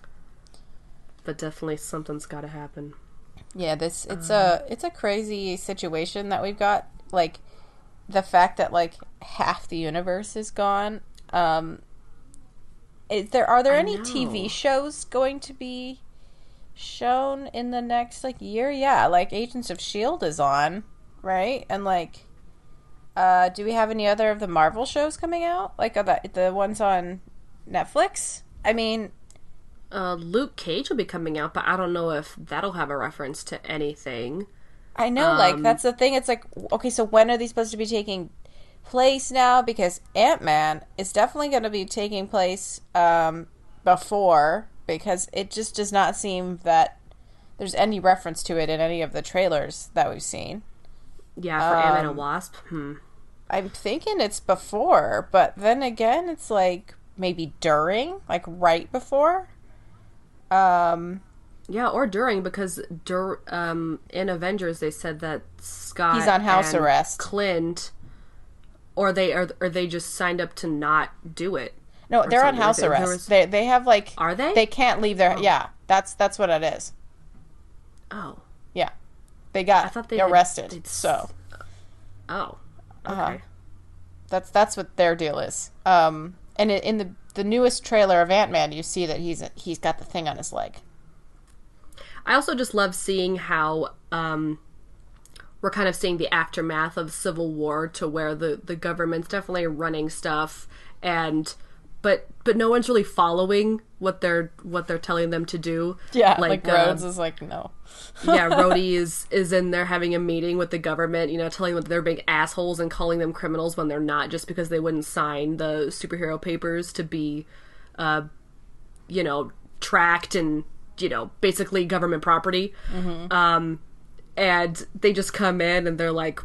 but definitely something's got to happen. Yeah, this it's Um, a it's a crazy situation that we've got. Like the fact that like half the universe is gone. Um, is there are there any know. TV shows going to be shown in the next like year? Yeah, like Agents of Shield is on, right? And like, uh, do we have any other of the Marvel shows coming out? Like are the the ones on Netflix? I mean, Uh, Luke Cage will be coming out, but I don't know if that'll have a reference to anything. I know, like Um, that's the thing. It's like, okay, so when are these supposed to be taking place now? Because Ant Man is definitely going to be taking place um, before, because it just does not seem that there's any reference to it in any of the trailers that we've seen. Yeah, for Um, and Wasp. Hmm. I'm thinking it's before, but then again, it's like maybe during, like right before. Um, Yeah, or during because dur- um, in Avengers they said that Scott He's on house arrest. Clint, or they are, or they just signed up to not do it. no, they're on house there arrest. was- They they have like Are they? They can't leave their yeah. That's that's what it is. Oh, Yeah, they got I thought they arrested. they'd so oh, okay. Uh-huh. that's that's what their deal is. Um, and in the the newest trailer of Ant Man, you see that he's he's got the thing on his leg. I also just love seeing how um, we're kind of seeing the aftermath of Civil War to where the the government's definitely running stuff and but but no one's really following what they're what they're telling them to do. Yeah, like, uh, Rhodes is like no. yeah, Rhodey is is in there having a meeting with the government, you know, telling them that they're being assholes and calling them criminals when they're not, just because they wouldn't sign the superhero papers to be, uh, you know, tracked and you know, basically government property. Um, and they just come in and they're like,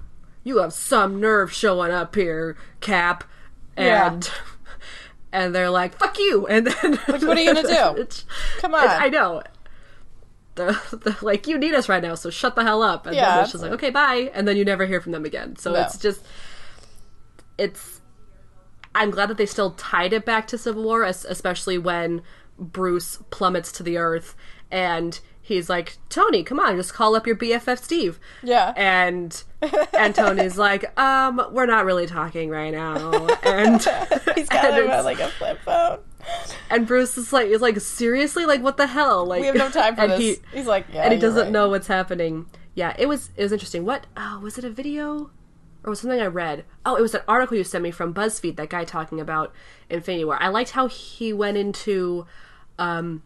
"You have some nerve showing up here, Cap," Yeah. and. They're like, "Fuck you!" And then, like, what are you gonna do? It's- Come on. I know. They're, they're like, you need us right now, so shut the hell up. And Yeah, then it's just like, okay, bye. And then you never hear from them again. So No. it's just, it's. I'm glad that they still tied it back to Civil War, especially when Bruce plummets to the earth and he's like, Tony, come on, just call up your BFF Steve. Yeah. And and Tony's like, um, we're not really talking right now. And He's got and like a flip phone. and Bruce is like, is like seriously, like what the hell? Like We have no time for this. he- He's like, yeah, and he doesn't right. know what's happening. Yeah, it was it was interesting. What oh, was it a video or was something I read? Oh, it was an article you sent me from BuzzFeed. That guy talking about Infinity War. I liked how he went into um,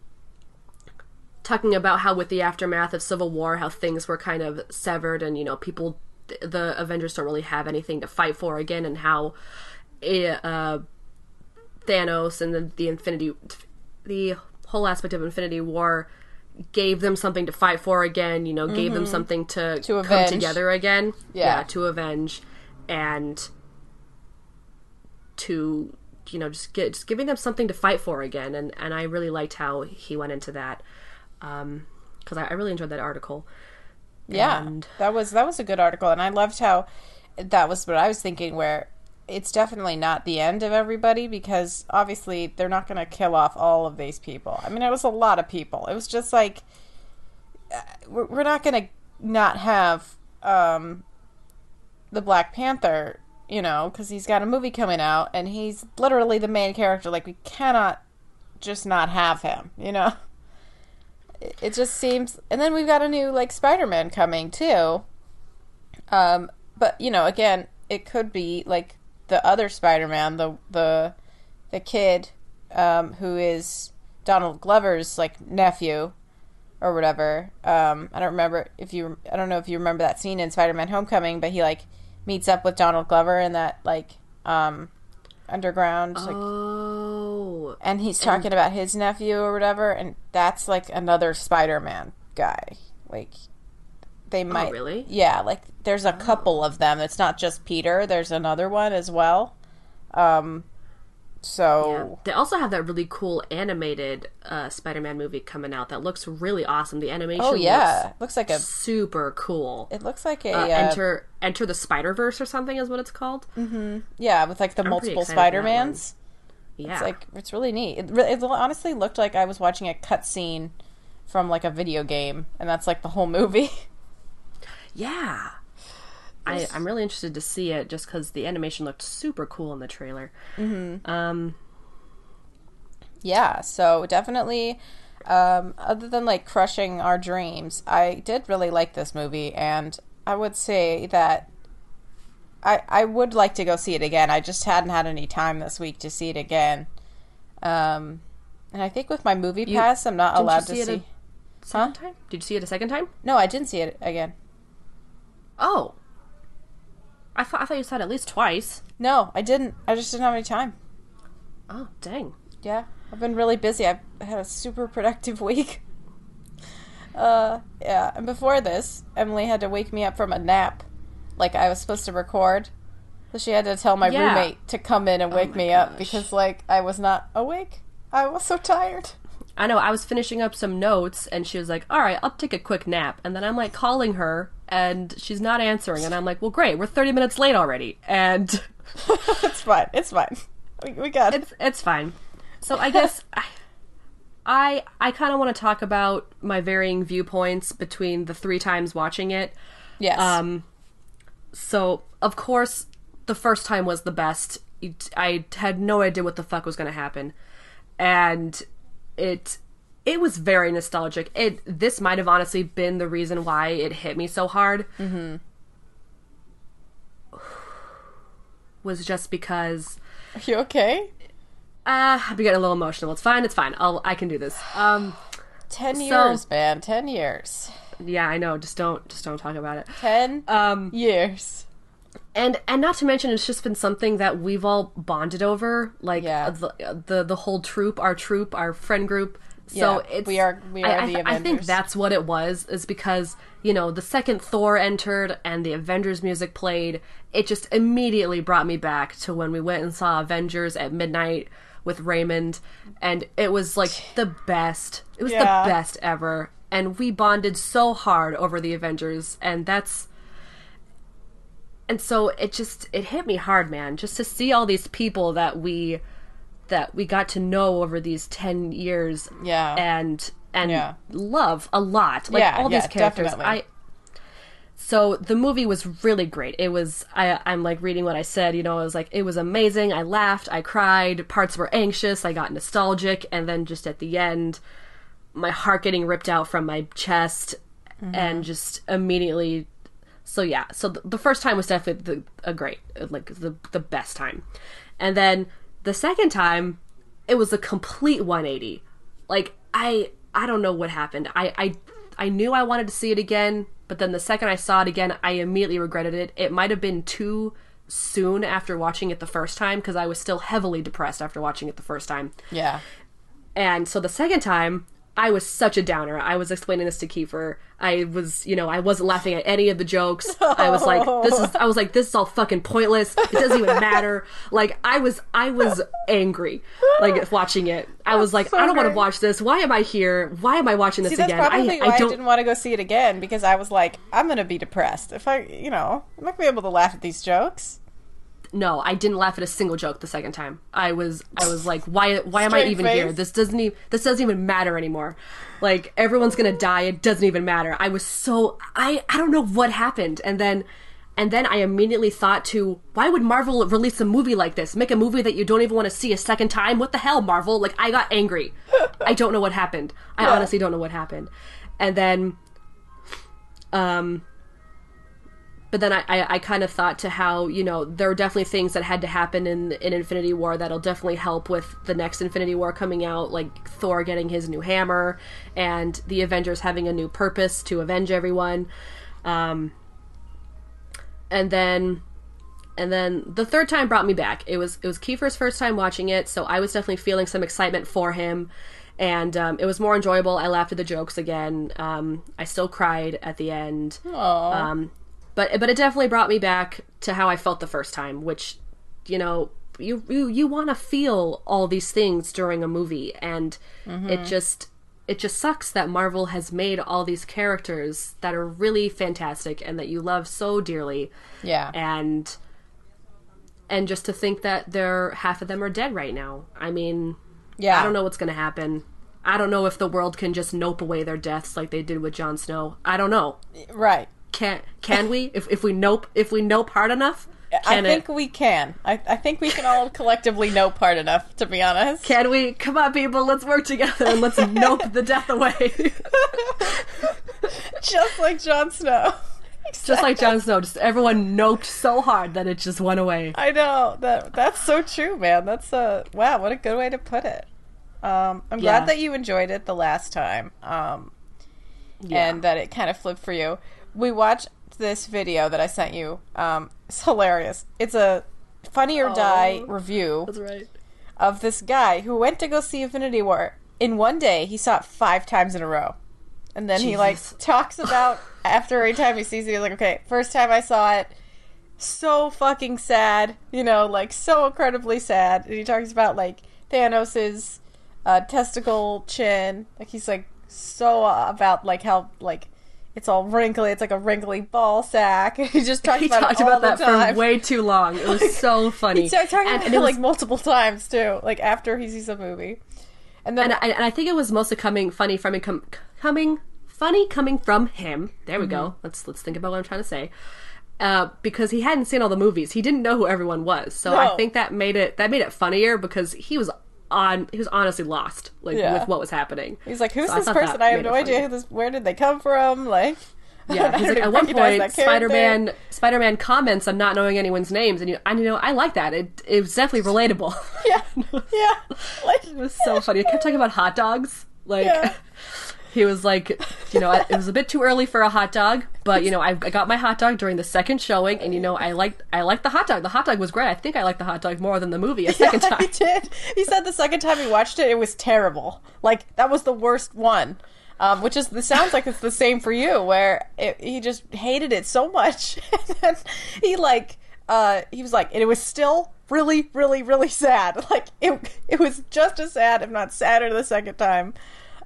talking about how with the aftermath of Civil War, how things were kind of severed, and you know people, the Avengers don't really have anything to fight for again, and how eh, uh, Thanos and the, the Infinity, the whole aspect of Infinity War gave them something to fight for again. You know, gave them something to, Mm-hmm. To come avenge. together again. Yeah. to avenge and to you know just get just giving them something to fight for again. And and I really liked how he went into that because I, I really enjoyed that article. Yeah, And- that was that was a good article, and I loved how that was what I was thinking. Where it's definitely not the end of everybody because obviously they're not going to kill off all of these people. I mean, it was a lot of people. It was just like uh, we're, we're not going to not have um, the Black Panther, you know, because he's got a movie coming out and he's literally the main character. Like we cannot just not have him, you know it- just seems and then we've got a new like spider-man coming too. Um but you know again it could be like the other spider-man the the the kid um who is donald glover's like nephew or whatever. Um i don't remember if you i don't know if you remember that scene in spider-man homecoming but he like meets up with donald glover in that like um underground like Oh, and he's talking about his nephew or whatever, and that's like another Spider-Man guy. Like they might Oh, really? yeah, like there's a couple of them. It's not just Peter. There's another one as well. Um, so They also have that really cool animated uh, Spider-Man movie coming out that looks really awesome. The animation, oh yeah, looks looks like a super cool. it looks like a Uh, uh, enter Enter the Spider Verse or something is what it's called. yeah with like the pretty multiple that Spider-Mans. Yeah, It's like it's really neat. It, it honestly looked like I was watching a cutscene from like a video game, and that's like the whole movie. yeah. I, I'm really interested to see it just because the animation looked super cool in the trailer. Hmm. Um, Yeah, so definitely um other than like crushing our dreams, I did really like this movie and I would say that I I would like to go see it again. I just hadn't had any time this week to see it again. Um and I think with my MoviePass, I'm not you allowed to see it see. a- second time? Did you see it a second time? No, I didn't see it again. Oh, I thought I thought you saw it at least twice. No, I didn't. I just didn't have any time. Oh, dang. Yeah, I've been really busy. I've had a super productive week. Uh, yeah, and before this, Emily had to wake me up from a nap, like I was supposed to record. So she had to tell my Yeah. roommate to come in and wake my me up because, like, I was not awake. I was so tired. I know. I was finishing up some notes, and she was like, "All right, I'll take a quick nap." And then I'm like calling her, and she's not answering. And I'm like, "Well, great. We're 30 minutes late already." And it's fine. It's fine. We, we got it. it's it's fine. So I guess I I, I kind of want to talk about my varying viewpoints between the three times watching it. Yes. Um, so of course, the first time was the best. I had no idea what the fuck was going to happen, and it it was very nostalgic. It this might have honestly been the reason why it hit me so hard. Mm-hmm. Was just because Are you okay? uh, I'm getting a little emotional. It's fine. It's fine. I'll I can do this. Um, Ten So- years, man. Ten years. yeah, I know. Just don't just don't talk about it. Ten Um, years. and and not to mention it's just been something that we've all bonded over like Yeah. the, the the whole troop our troop our friend group so Yeah, it's we are- we are I, the th- I think Avengers. that's what it was is because you know the second thor entered and the avengers music played it just immediately brought me back to when we went and saw avengers at midnight with raymond and it was like the best it was Yeah. the best ever and we bonded so hard over the avengers and that's and so it just it hit me hard man just to see all these people that we that we got to know over these 10 years Yeah. and and Yeah. love a lot like Yeah, all these yeah, characters definitely. i so the movie was really great. It was I I'm like reading what I said, you know, I was like it was amazing. I laughed, I cried, parts were anxious, I got nostalgic, and then just at the end my heart getting ripped out from my chest mm-hmm. and just immediately so yeah, so the, the first time was definitely the, a great like the the best time. And then the second time it was a complete 180. Like I I don't know what happened. I I I knew I wanted to see it again, but then the second I saw it again, I immediately regretted it. It might have been too soon after watching it the first time because I was still heavily depressed after watching it the first time. Yeah. And so the second time, I was such a downer. I was explaining this to Kiefer. I was, you know, I wasn't laughing at any of the jokes. I was like, this is, I was like, this is all fucking pointless. It doesn't even matter. Like, I was, I was angry, like watching it. I was like, so I don't want to watch this. Why am I here? Why am I watching this See, that's again? probably I, why I, I didn't want to go see it again because I was like, I'm gonna be depressed if I, you know, I'm not gonna be able to laugh at these jokes. No, I didn't laugh at a single joke the second time. I was I was like, why why am I even face. here? This doesn't even this doesn't even matter anymore. Like everyone's gonna die. It doesn't even matter. I was so I I don't know what happened, and then and then I immediately thought to why would Marvel release a movie like this? Make a movie that you don't even want to see a second time? What the hell, Marvel? Like I got angry. I don't know what happened. I honestly don't know what happened. And then um but then I, I, I kind of thought to how you know there are definitely things that had to happen in in Infinity War that'll definitely help with the next Infinity War coming out, like Thor getting his new hammer and the Avengers having a new purpose to avenge everyone. Um, and then and then the third time brought me back. It was it was Kiefer's first time watching it, so I was definitely feeling some excitement for him, and um, it was more enjoyable. I laughed at the jokes again. Um, I still cried at the end. Um, but but it definitely brought me back to how I felt the first time, which you know you you, you want to feel all these things during a movie, and it mm-hmm. just it just sucks that Marvel has made all these characters that are really fantastic and that you love so dearly Yeah. and and just to think that they're half of them are dead right now. I mean, yeah. I don't know what's going to happen. I don't know if the world can just nope away their deaths like they did with Jon Snow. I don't know. Right. Can can we? If if we nope if we nope hard enough, I think it? we can. I, I think we can all collectively know part enough, to be honest. Can we? Come on, people. Let's work together and let's nope the death away. Just like Jon Snow. just like Jon Snow, just everyone noped so hard that it just went away. I know that that's so true, man. That's a wow, what a good way to put it. Um, I'm Yeah. glad that you enjoyed it the last time, um, Yeah. and that it kind of flipped for you. We watched this video that I sent you. Um, it's hilarious. It's a Funny or Die review right. of this guy who went to go see Infinity War. In one day, he saw it five times in a row. And then he like talks about after every time he sees it, he's like, okay, first time I saw it, so fucking sad, you know, like so incredibly sad. And he talks about like Thanos's uh, testicle chin, like he's like so uh, about like how like it's all wrinkly, it's like a wrinkly ball sack. he just talks He about talked it about that time. for way too long. It was so funny. He talking And- about and it it was- like multiple times too, like after he sees a movie. And then and I, and I think it was mostly coming funny from him com- coming funny coming from him. There we Mm-hmm. go. Let's let's think about what I'm trying to say. Uh, because he hadn't seen all the movies, he didn't know who everyone was. So No. I think that made it that made it funnier because he was on he was honestly lost like Yeah. with what was happening. He's like, "Who's So this person? I have no idea funny. who this. Where did they come from? Like, Yeah, he's like, at one point. Spider Man Spider Man comments on not knowing anyone's names, and you, and you know, I like that. It it was definitely relatable. Yeah, yeah. Like, It was so funny. He kept talking about hot dogs. Like Yeah. he was like, you know, it was a bit too early for a hot dog, but you know, I, I got my hot dog during the second showing, and you know, I liked I liked the hot dog. The hot dog was great. I think I liked the hot dog more than the movie a second yeah, time. he did. He said the second time he watched it, it was terrible. Like that was the worst one. Um, which is the sounds like it's the same for you, where it, he just hated it so much, and then he like uh, he was like, and it was still really, really, really sad. Like it, it was just as sad, if not sadder, the second time.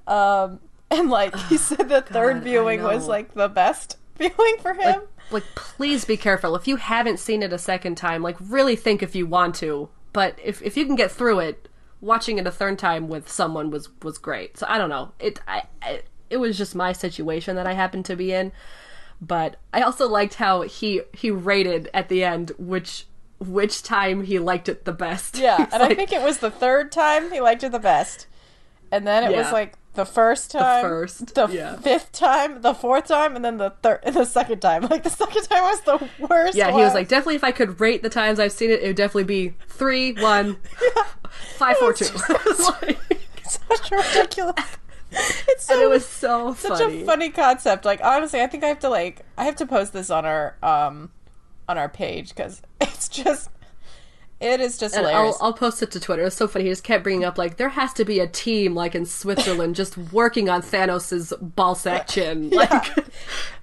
Um, and like he oh, said, the third I viewing was like the best viewing for him. Like, please be careful. If you haven't seen it a second time, like, really think if you want to. But if if you can get through it, watching it a third time with someone was was great. So I don't know. It I, I it was just my situation that I happened to be in. But I also liked how he he rated at the end which which time he liked it the best. Yeah, and I think it was the third time he liked it the best, and then it was like the first time, the first, the yeah. fifth time, the fourth time, and then the third, and the second time. Like the second time was the worst. yeah, he was like, definitely if I could rate the times I've seen it, it would definitely be three, one, five, four, two. Like- such ridiculous. It's so and it was so such funny. a funny concept. Like honestly, I think I have to like I have to post this on our um on our page because it's just it is just And hilarious. I'll, I'll post it to Twitter. It's so funny. He just kept bringing up like there has to be a team like in Switzerland just working on Thanos's ballsack chin. Like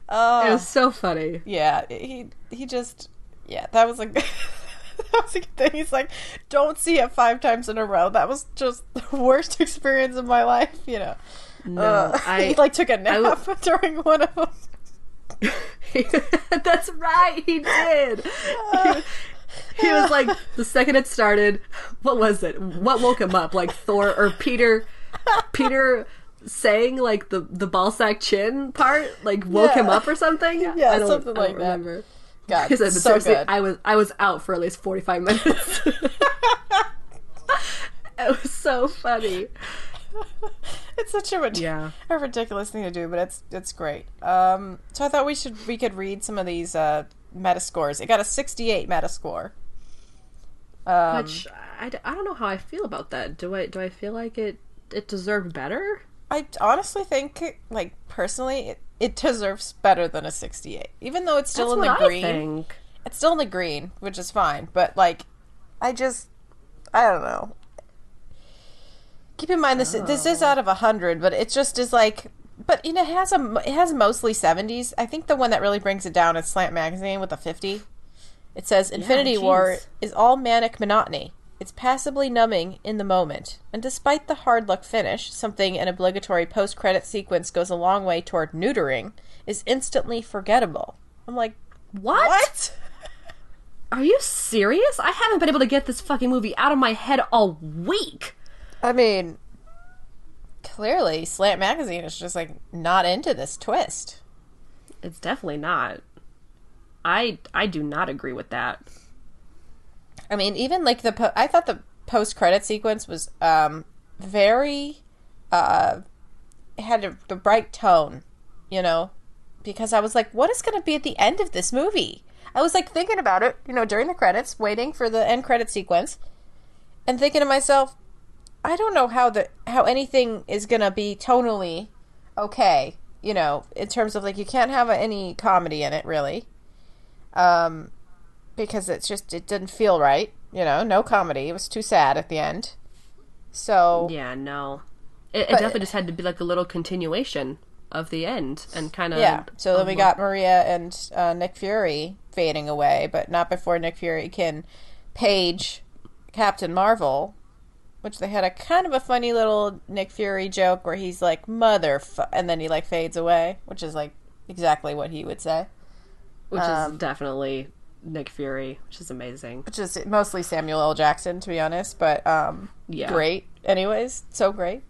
Oh it was so funny. yeah, he he just yeah, that was like that was a good thing. He's like, don't see it five times in a row. That was just the worst experience of my life. You know. No, Uh, I he like took a nap during one of them. That's right, he did. He, he was like the second it started. What was it? What woke him up? Like Thor or Peter? Peter saying like the the ballsack chin part like woke him up or something. Yeah, I don't, something like that. remember. God, so seriously, good. I was I was out for at least forty five minutes. it was so funny. It's such a, Yeah. a ridiculous thing to do, but it's it's great. Um, so I thought we should we could read some of these uh, Metascores. It got a 68 Metascore. Um, Which I, I don't know how I feel about that. Do I do I feel like it it deserved better? I honestly think, like personally, it, it deserves better than a 68, even though it's still That's in the green. It's still in the green, which is fine. But like, I just, I don't know. Keep in mind this this is out of a hundred, but it just is like, but you know, it has a it has mostly seventies. I think the one that really brings it down is Slant Magazine with a fifty. It says Infinity War is all manic monotony. It's passably numbing in the moment, and despite the hard luck finish, something an obligatory post credit sequence goes a long way toward neutering, is instantly forgettable. I'm like, What? what? Are you serious? I haven't been able to get this fucking movie out of my head all week. I mean, clearly, Slant Magazine is just like not into this twist. It's definitely not. I I do not agree with that. I mean, even like the po- I thought the post credit sequence was um very uh had a, the bright tone, you know, because I was like, what is going to be at the end of this movie? I was like thinking about it, you know, during the credits, waiting for the end credit sequence, and thinking to myself, I don't know how the how anything is going to be tonally okay, you know, in terms of like you can't have any comedy in it really. Um because it's just it didn't feel right, you know, no comedy. It was too sad at the end. So Yeah, no. It, it But- definitely just had to be like a little continuation of the end and kind of yeah. So then we got Maria and uh, Nick Fury fading away, but not before Nick Fury can page Captain Marvel, which they had a kind of a funny little Nick Fury joke where he's like mother, and then he like fades away, which is like exactly what he would say, which um, is definitely Nick Fury, which is amazing. which is mostly Samuel L. Jackson to be honest, but um, Yeah. great. Anyways, so great.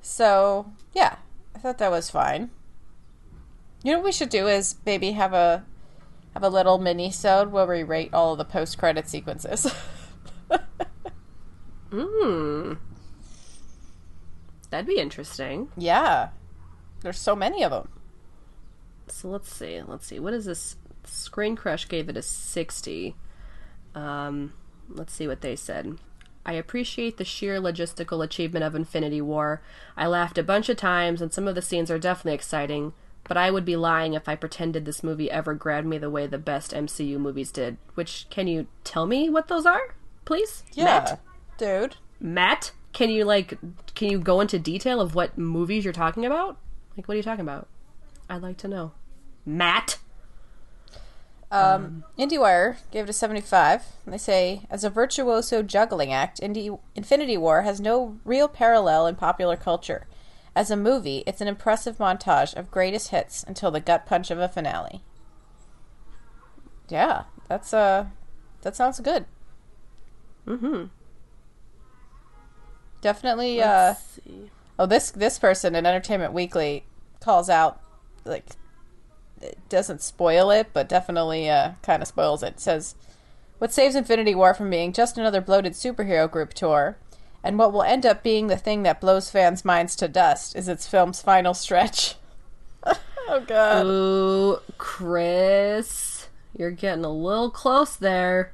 So yeah, I thought that was fine. You know what we should do is maybe have a have a little mini sode where we rate all of the post credit sequences. Hmm. That'd be interesting. yeah, there's so many of them. So let's see. Let's see. What is this? ScreenCrush gave it a 60. Um, let's see what they said. I appreciate the sheer logistical achievement of Infinity War. I laughed a bunch of times, and some of the scenes are definitely exciting, but I would be lying if I pretended this movie ever grabbed me the way the best MCU movies did. Which, can you tell me what those are, please? Yeah, Matt? Dude. Matt, can you, like, can you go into detail of what movies you're talking about? Like, what are you talking about? I'd like to know. Matt? Um, IndieWire gave it a 75. And they say, as a virtuoso juggling act, Indie- Infinity War has no real parallel in popular culture. As a movie, it's an impressive montage of greatest hits until the gut punch of a finale. Yeah, that's uh, that sounds good. Mm-hmm. Definitely. Uh, oh, this this person in Entertainment Weekly calls out like it doesn't spoil it, but definitely uh, kind of spoils it. it. Says, "What saves Infinity War from being just another bloated superhero group tour, and what will end up being the thing that blows fans' minds to dust, is its film's final stretch." oh God! Ooh, Chris, you're getting a little close there.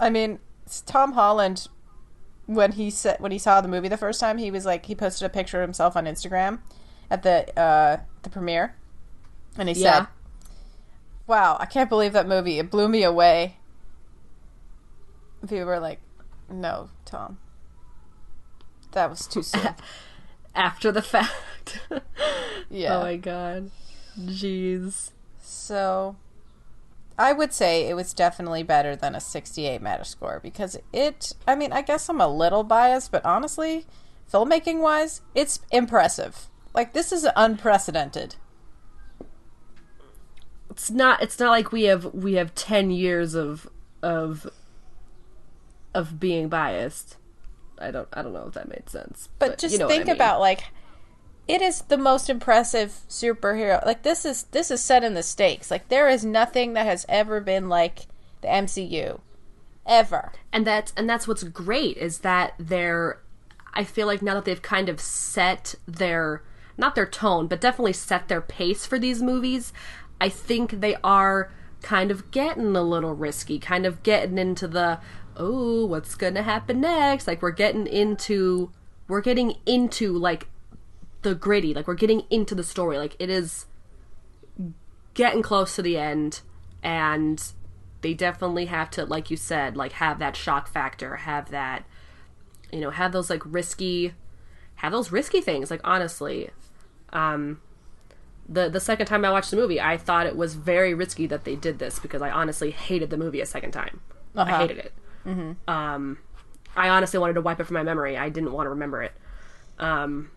I mean, Tom Holland. When he said when he saw the movie the first time, he was like he posted a picture of himself on Instagram at the uh, the premiere, and he Yeah. said, "Wow, I can't believe that movie. It blew me away." People were like, "No, Tom, that was too soon." After the fact. yeah. Oh my god. Jeez. So, I would say it was definitely better than a 68 Metascore because it, I mean, I guess I'm a little biased, but honestly, filmmaking wise, it's impressive. Like, this is unprecedented. It's not it's not like we have we have 10 years of of of being biased. I don't I don't know if that made sense. But, just you know what I think mean. about, like, it is the most impressive superhero. Like, this is, this is set in the stakes. Like, there is nothing that has ever been like the MCU. Ever. and that's and that's what's great is that they're I feel like now that they've kind of set their not their tone, but definitely set their pace for these movies, I think they are kind of getting a little risky, kind of getting into the oh, what's going to happen next? Like we're getting into we're getting into like the gritty, like we're getting into the story. Like it is getting close to the end and they definitely have to like you said like have that shock factor have that you know have those like risky have those risky things like honestly. Um the the second time i watched the movie i thought it was very risky that they did this because i honestly hated the movie a second time. I hated it. Um i honestly wanted to wipe it from my memory. I didn't want to remember it. Um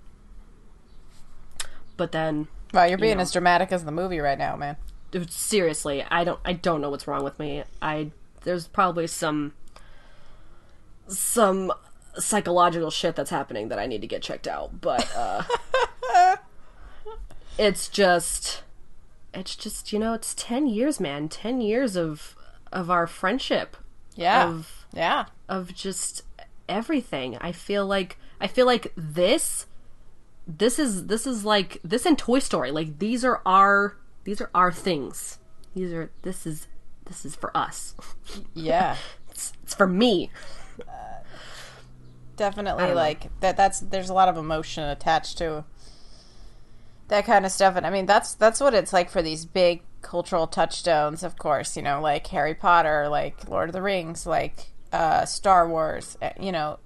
but then Wow, you're being know. as dramatic as the movie right now, man. dude, seriously, I don't I don't know what's wrong with me. I there's probably some some psychological shit that's happening that I need to get checked out, but uh it's just it's just, you know, it's 10 years, man. 10 years of of our friendship Yeah. of yeah. of just everything. I feel like I feel like this this is this is like this in Toy Story. Like these are our these are our things. These are this is this is for us. Yeah. It's, it's for me. definitely don't know. like that that's there's a lot of emotion attached to that kind of stuff and i mean that's that's what it's like for these big cultural touchstones of course you know like harry potter like lord of the rings like uh star wars eh, you know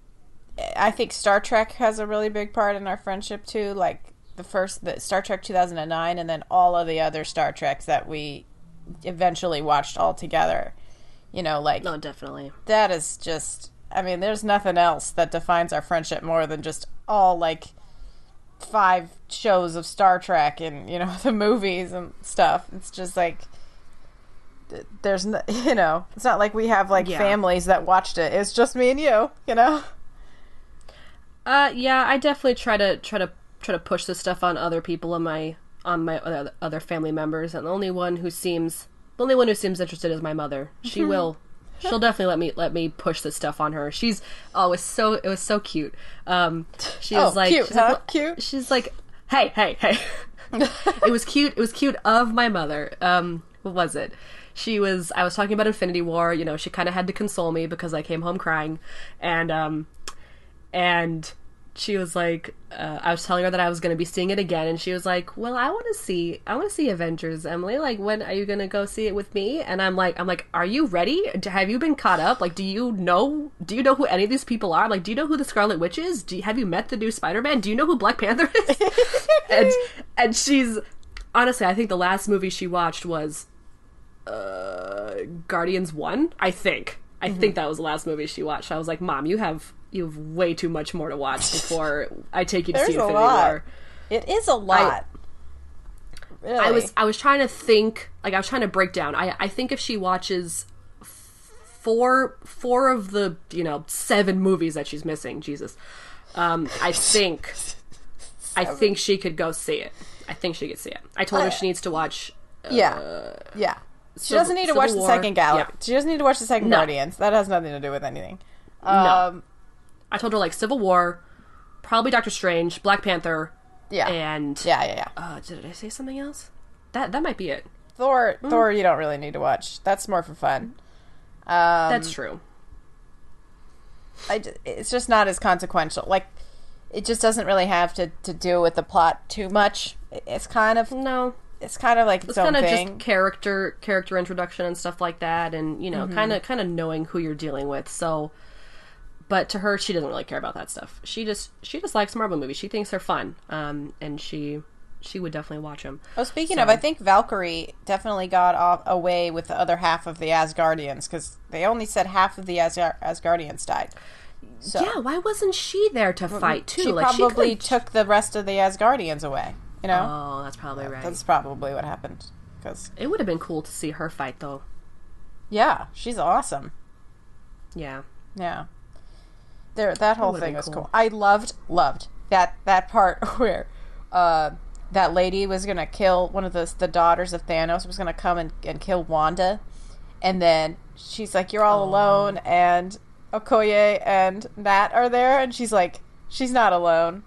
i think star trek has a really big part in our friendship too like the first the star trek 2009 and then all of the other star treks that we eventually watched all together you know like No, definitely. that is just I mean, there's nothing else that defines our friendship more than just all like five shows of Star Trek and you know the movies and stuff. It's just like there's no, you know, it's not like we have like Yeah. families that watched it. It's just me and you, you know. Uh yeah, I definitely try to try to try to push this stuff on other people in my on my other, other family members and the only one who seems the only one who seems interested is my mother. She will she'll definitely let me let me push this stuff on her. She's oh, it was so it was so cute. Um she was Oh, like cute, she's like, huh? "What-" Cute. She's like, "Hey, hey, hey." it was cute. It was cute of my mother. Um what was it? She was I was talking about Infinity War, you know, she kind of had to console me because I came home crying and um and she was like uh, i was telling her that i was going to be seeing it again and she was like well i want to see i want to see avengers emily. Like when are you going to go see it with me? And i'm like i'm like are you ready? Have you been caught up? Like do you know do you know who any of these people are? Like do you know who the scarlet witch is? Do you, have you met the new spider-man? Do you know who black panther is? And and she's honestly i think the last movie she watched was uh guardians 1 i think. I Mm-hmm. think that was the last movie she watched. I was like mom you have you have way too much more to watch before i take you to see There's a lot. war It is a lot. really. i was i was trying to think like i was trying to break down i i think if she watches four four of the you know seven movies that she's missing jesus um i think i think she could go see it i think she could see it i told her uh, she needs to watch uh, yeah, yeah. She Civil- doesn't need to Civil watch the second Gal. yeah. She doesn't need to watch the second No. Guardians. That has nothing to do with anything. No. Um, I told her like Civil War, probably Doctor Strange, Black Panther, yeah, and yeah, yeah, yeah. uh, did I say something else? That that might be it. Thor, Mm. Thor, you don't really need to watch. That's more for fun. Um, That's true. I it's just not as consequential. Like, it just doesn't really have to, to do with the plot too much. It's kind of No, it's kind of like its, it's kind of thing. just character character introduction and stuff like that, and you know, kind of kind of knowing who you're dealing with. So, but to her, she doesn't really care about that stuff. She just she just likes Marvel movies. She thinks they're fun, um, and she she would definitely watch them. Oh, speaking of, I think Valkyrie definitely got off away with the other half of the Asgardians because they only said half of the Asgar- Asgardians died. So Yeah, why wasn't she there to fight too? she like probably she took the rest of the Asgardians away. You know, Oh, that's probably right. that's probably what happened. Because It would have been cool to see her fight, though. yeah, she's awesome. Yeah. Yeah. There that whole thing was cool. cool. I loved loved that that part where uh that lady was gonna kill one of the the daughters of Thanos was gonna come and, and kill Wanda and then she's like, You're all alone and Okoye and Nat are there and she's like, She's not alone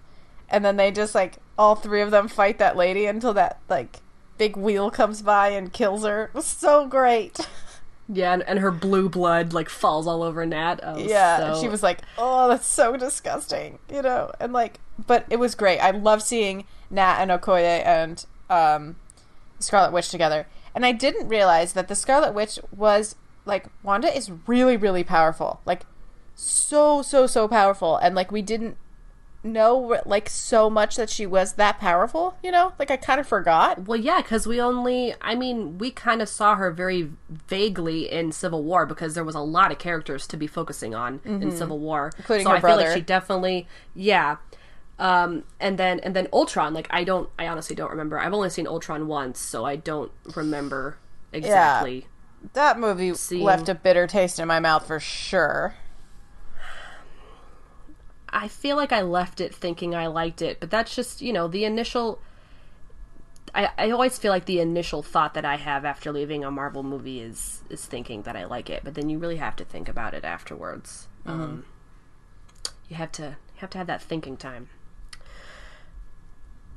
and then they just like all three of them fight that lady until that like big wheel comes by and kills her. It was so great. Yeah, and, and her blue blood, like, falls all over Nat. Oh, Yeah, so- and she was like, "Oh, that's so disgusting," you know, and like, but it was great. I love seeing Nat and Okoye and um, Scarlet Witch together, and I didn't realize that the Scarlet Witch was like Wanda is really, really powerful, like so, so, so powerful, and like we didn't know like so much that she was that powerful, you know, like I kind of forgot. Well, yeah, because we only, I mean, we kind of saw her very vaguely in Civil War because there was a lot of characters to be focusing on in Civil War, Mm-hmm. Including so her I feel like she definitely, yeah. Um, and then and then Ultron, like I don't, I honestly don't remember. I've only seen Ultron once, so I don't remember exactly. That movie Seeing- left a bitter taste in my mouth for sure. I feel like I left it thinking I liked it, but that's just, you know, the initial. I, I always feel like the initial thought that I have after leaving a Marvel movie is is thinking that I like it, but then you really have to think about it afterwards. Um, you have to you have to have that thinking time.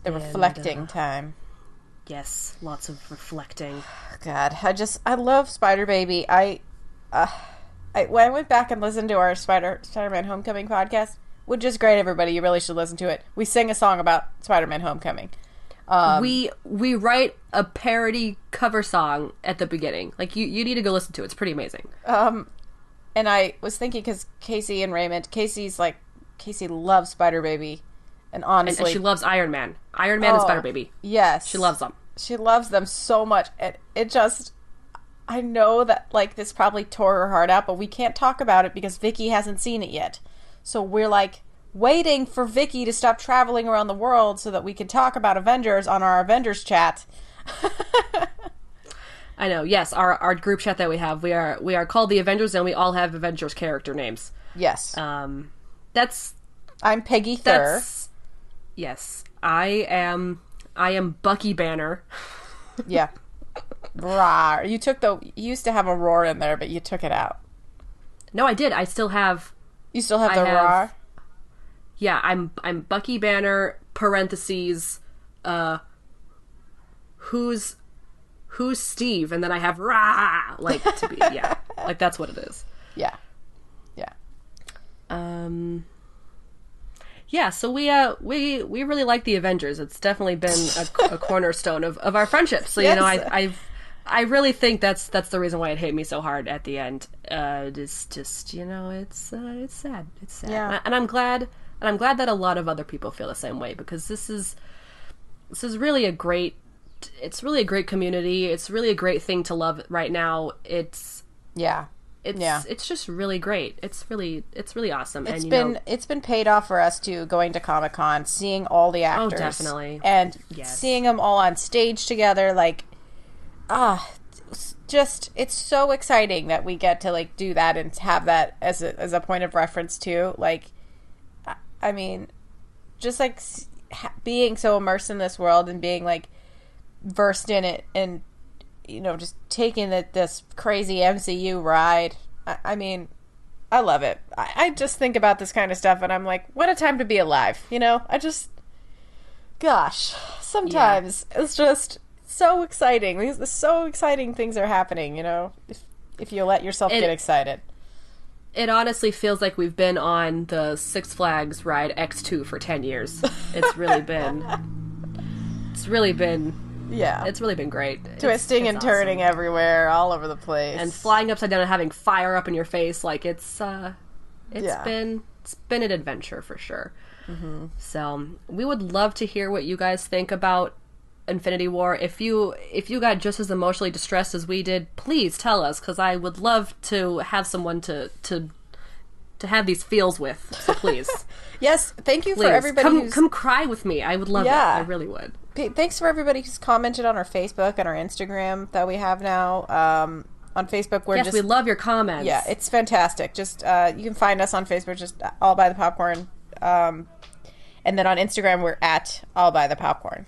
The reflecting time. Yes, lots of reflecting. God, I just I love Spider Baby. I, uh, I when I went back and listened to our Spider Spider Man Homecoming podcast, which is great. Everybody, you really should listen to it. We sing a song about Spider Man Homecoming. Um, we we write a parody cover song at the beginning. Like you you need to go listen to it. It's pretty amazing. Um, and I was thinking because Casey and Raymond, Casey's like Casey loves Spider Baby, and And, honestly, and she loves Iron Man. Iron Man and Oh, Spider Baby. Yes, She loves them. She loves them so much, and it just. I know that like this probably tore her heart out, but we can't talk about it because Vicky hasn't seen it yet. So we're like waiting for Vicky to stop traveling around the world so that we can talk about Avengers on our Avengers chat. I know. Yes, our our group chat that we have, we are we are called the Avengers, and we all have Avengers character names. Yes, Um, that's I'm Peggy Thur. that's yes. I am I am Bucky Banner. Yeah, roar. You took the you used to have a roar in there, but you took it out. No, I did. I still have. You still have I the have- roar. Yeah, I'm I'm Bucky Banner. Parentheses. Uh, who's who's Steve? And then I have rah like to be yeah like that's what it is. Yeah, yeah. Um. Yeah, so we uh we we really like the Avengers. It's definitely been a, a cornerstone of, of our friendship. So you know, I Yes. I I really think that's that's the reason why it hit me so hard at the end. Uh, it's just you know, it's uh, it's sad. It's sad, Yeah. and I'm glad and I'm glad that a lot of other people feel the same way because this is this is really a great it's really a great community. It's really a great thing to love right now. It's Yeah. it's Yeah. it's just really great. It's really it's really awesome. It's and you been know, it's been paid off for us too, going to Comic Con, seeing all the actors, Oh, definitely. and Yes. seeing them all on stage together. Like, ah, it's just it's so exciting that we get to like do that and have that as a as a point of reference too. Like, I- mean, just like being so immersed in this world and being like versed in it and you know, just taking the, this crazy MCU ride. I, I mean, I love it. I, I just think about this kind of stuff and I'm like, what a time to be alive. You know, I just, gosh, sometimes it's just so exciting. These so exciting things are happening, you know, if, if you let yourself It- get excited. It honestly feels like we've been on the Six Flags ride X2 for 10 years. It's really been. It's really been. Yeah. It's really been great. Twisting it's and awesome. turning everywhere, all over the place. and flying upside down and having fire up in your face like it's uh it's Yeah. been it's been an adventure for sure so we would love to hear what you guys think about infinity war if you if you got just as emotionally distressed as we did please tell us because i would love to have someone to to to have these feels with so please Yes, thank you please for everybody come who's come cry with me i would love Yeah. it i really would P- thanks for everybody who's commented on our Facebook and our Instagram that we have now. Um, on Facebook, we're yes just we love your comments yeah, it's fantastic. Just uh, you can find us on Facebook, just all by the popcorn, um, and then on Instagram, we're at all by the popcorn.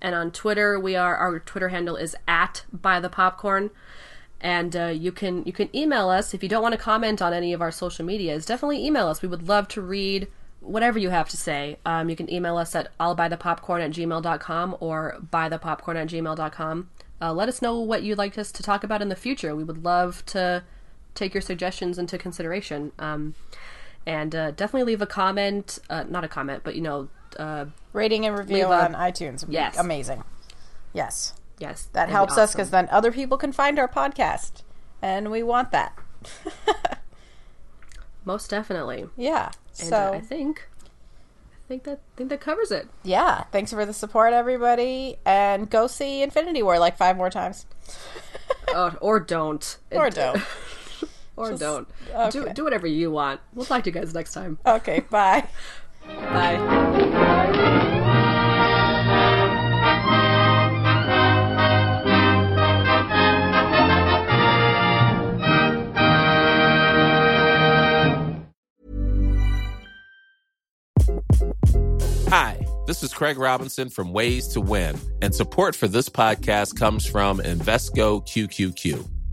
And on Twitter we are our Twitter handle is at by the popcorn. And uh, you can you can email us if you don't want to comment on any of our social medias definitely email us. We would love to read whatever you have to say. Um, you can email us at allbythepopcorn at gmail.com or bythepopcorn at gmail.com uh, let us know what you'd like us to talk about in the future. We would love to take your suggestions into consideration. Um, and uh, definitely leave a comment uh, not a comment but you know uh, Rating and review a- on iTunes. Yes. amazing. Yes, yes that that'd be helps us because then other people can find our podcast, and we want that. Most definitely. Yeah. And so uh, I think I think that I think that covers it. yeah, thanks for the support, everybody, and go see Infinity War like five more times. Oh, or don't. Or don't. Or don't. Do do whatever you want. We'll talk to you guys next time. Okay, bye. Bye. Hi, this is Craig Robinson from Ways to Win, and support for this podcast comes from Invesco QQQ.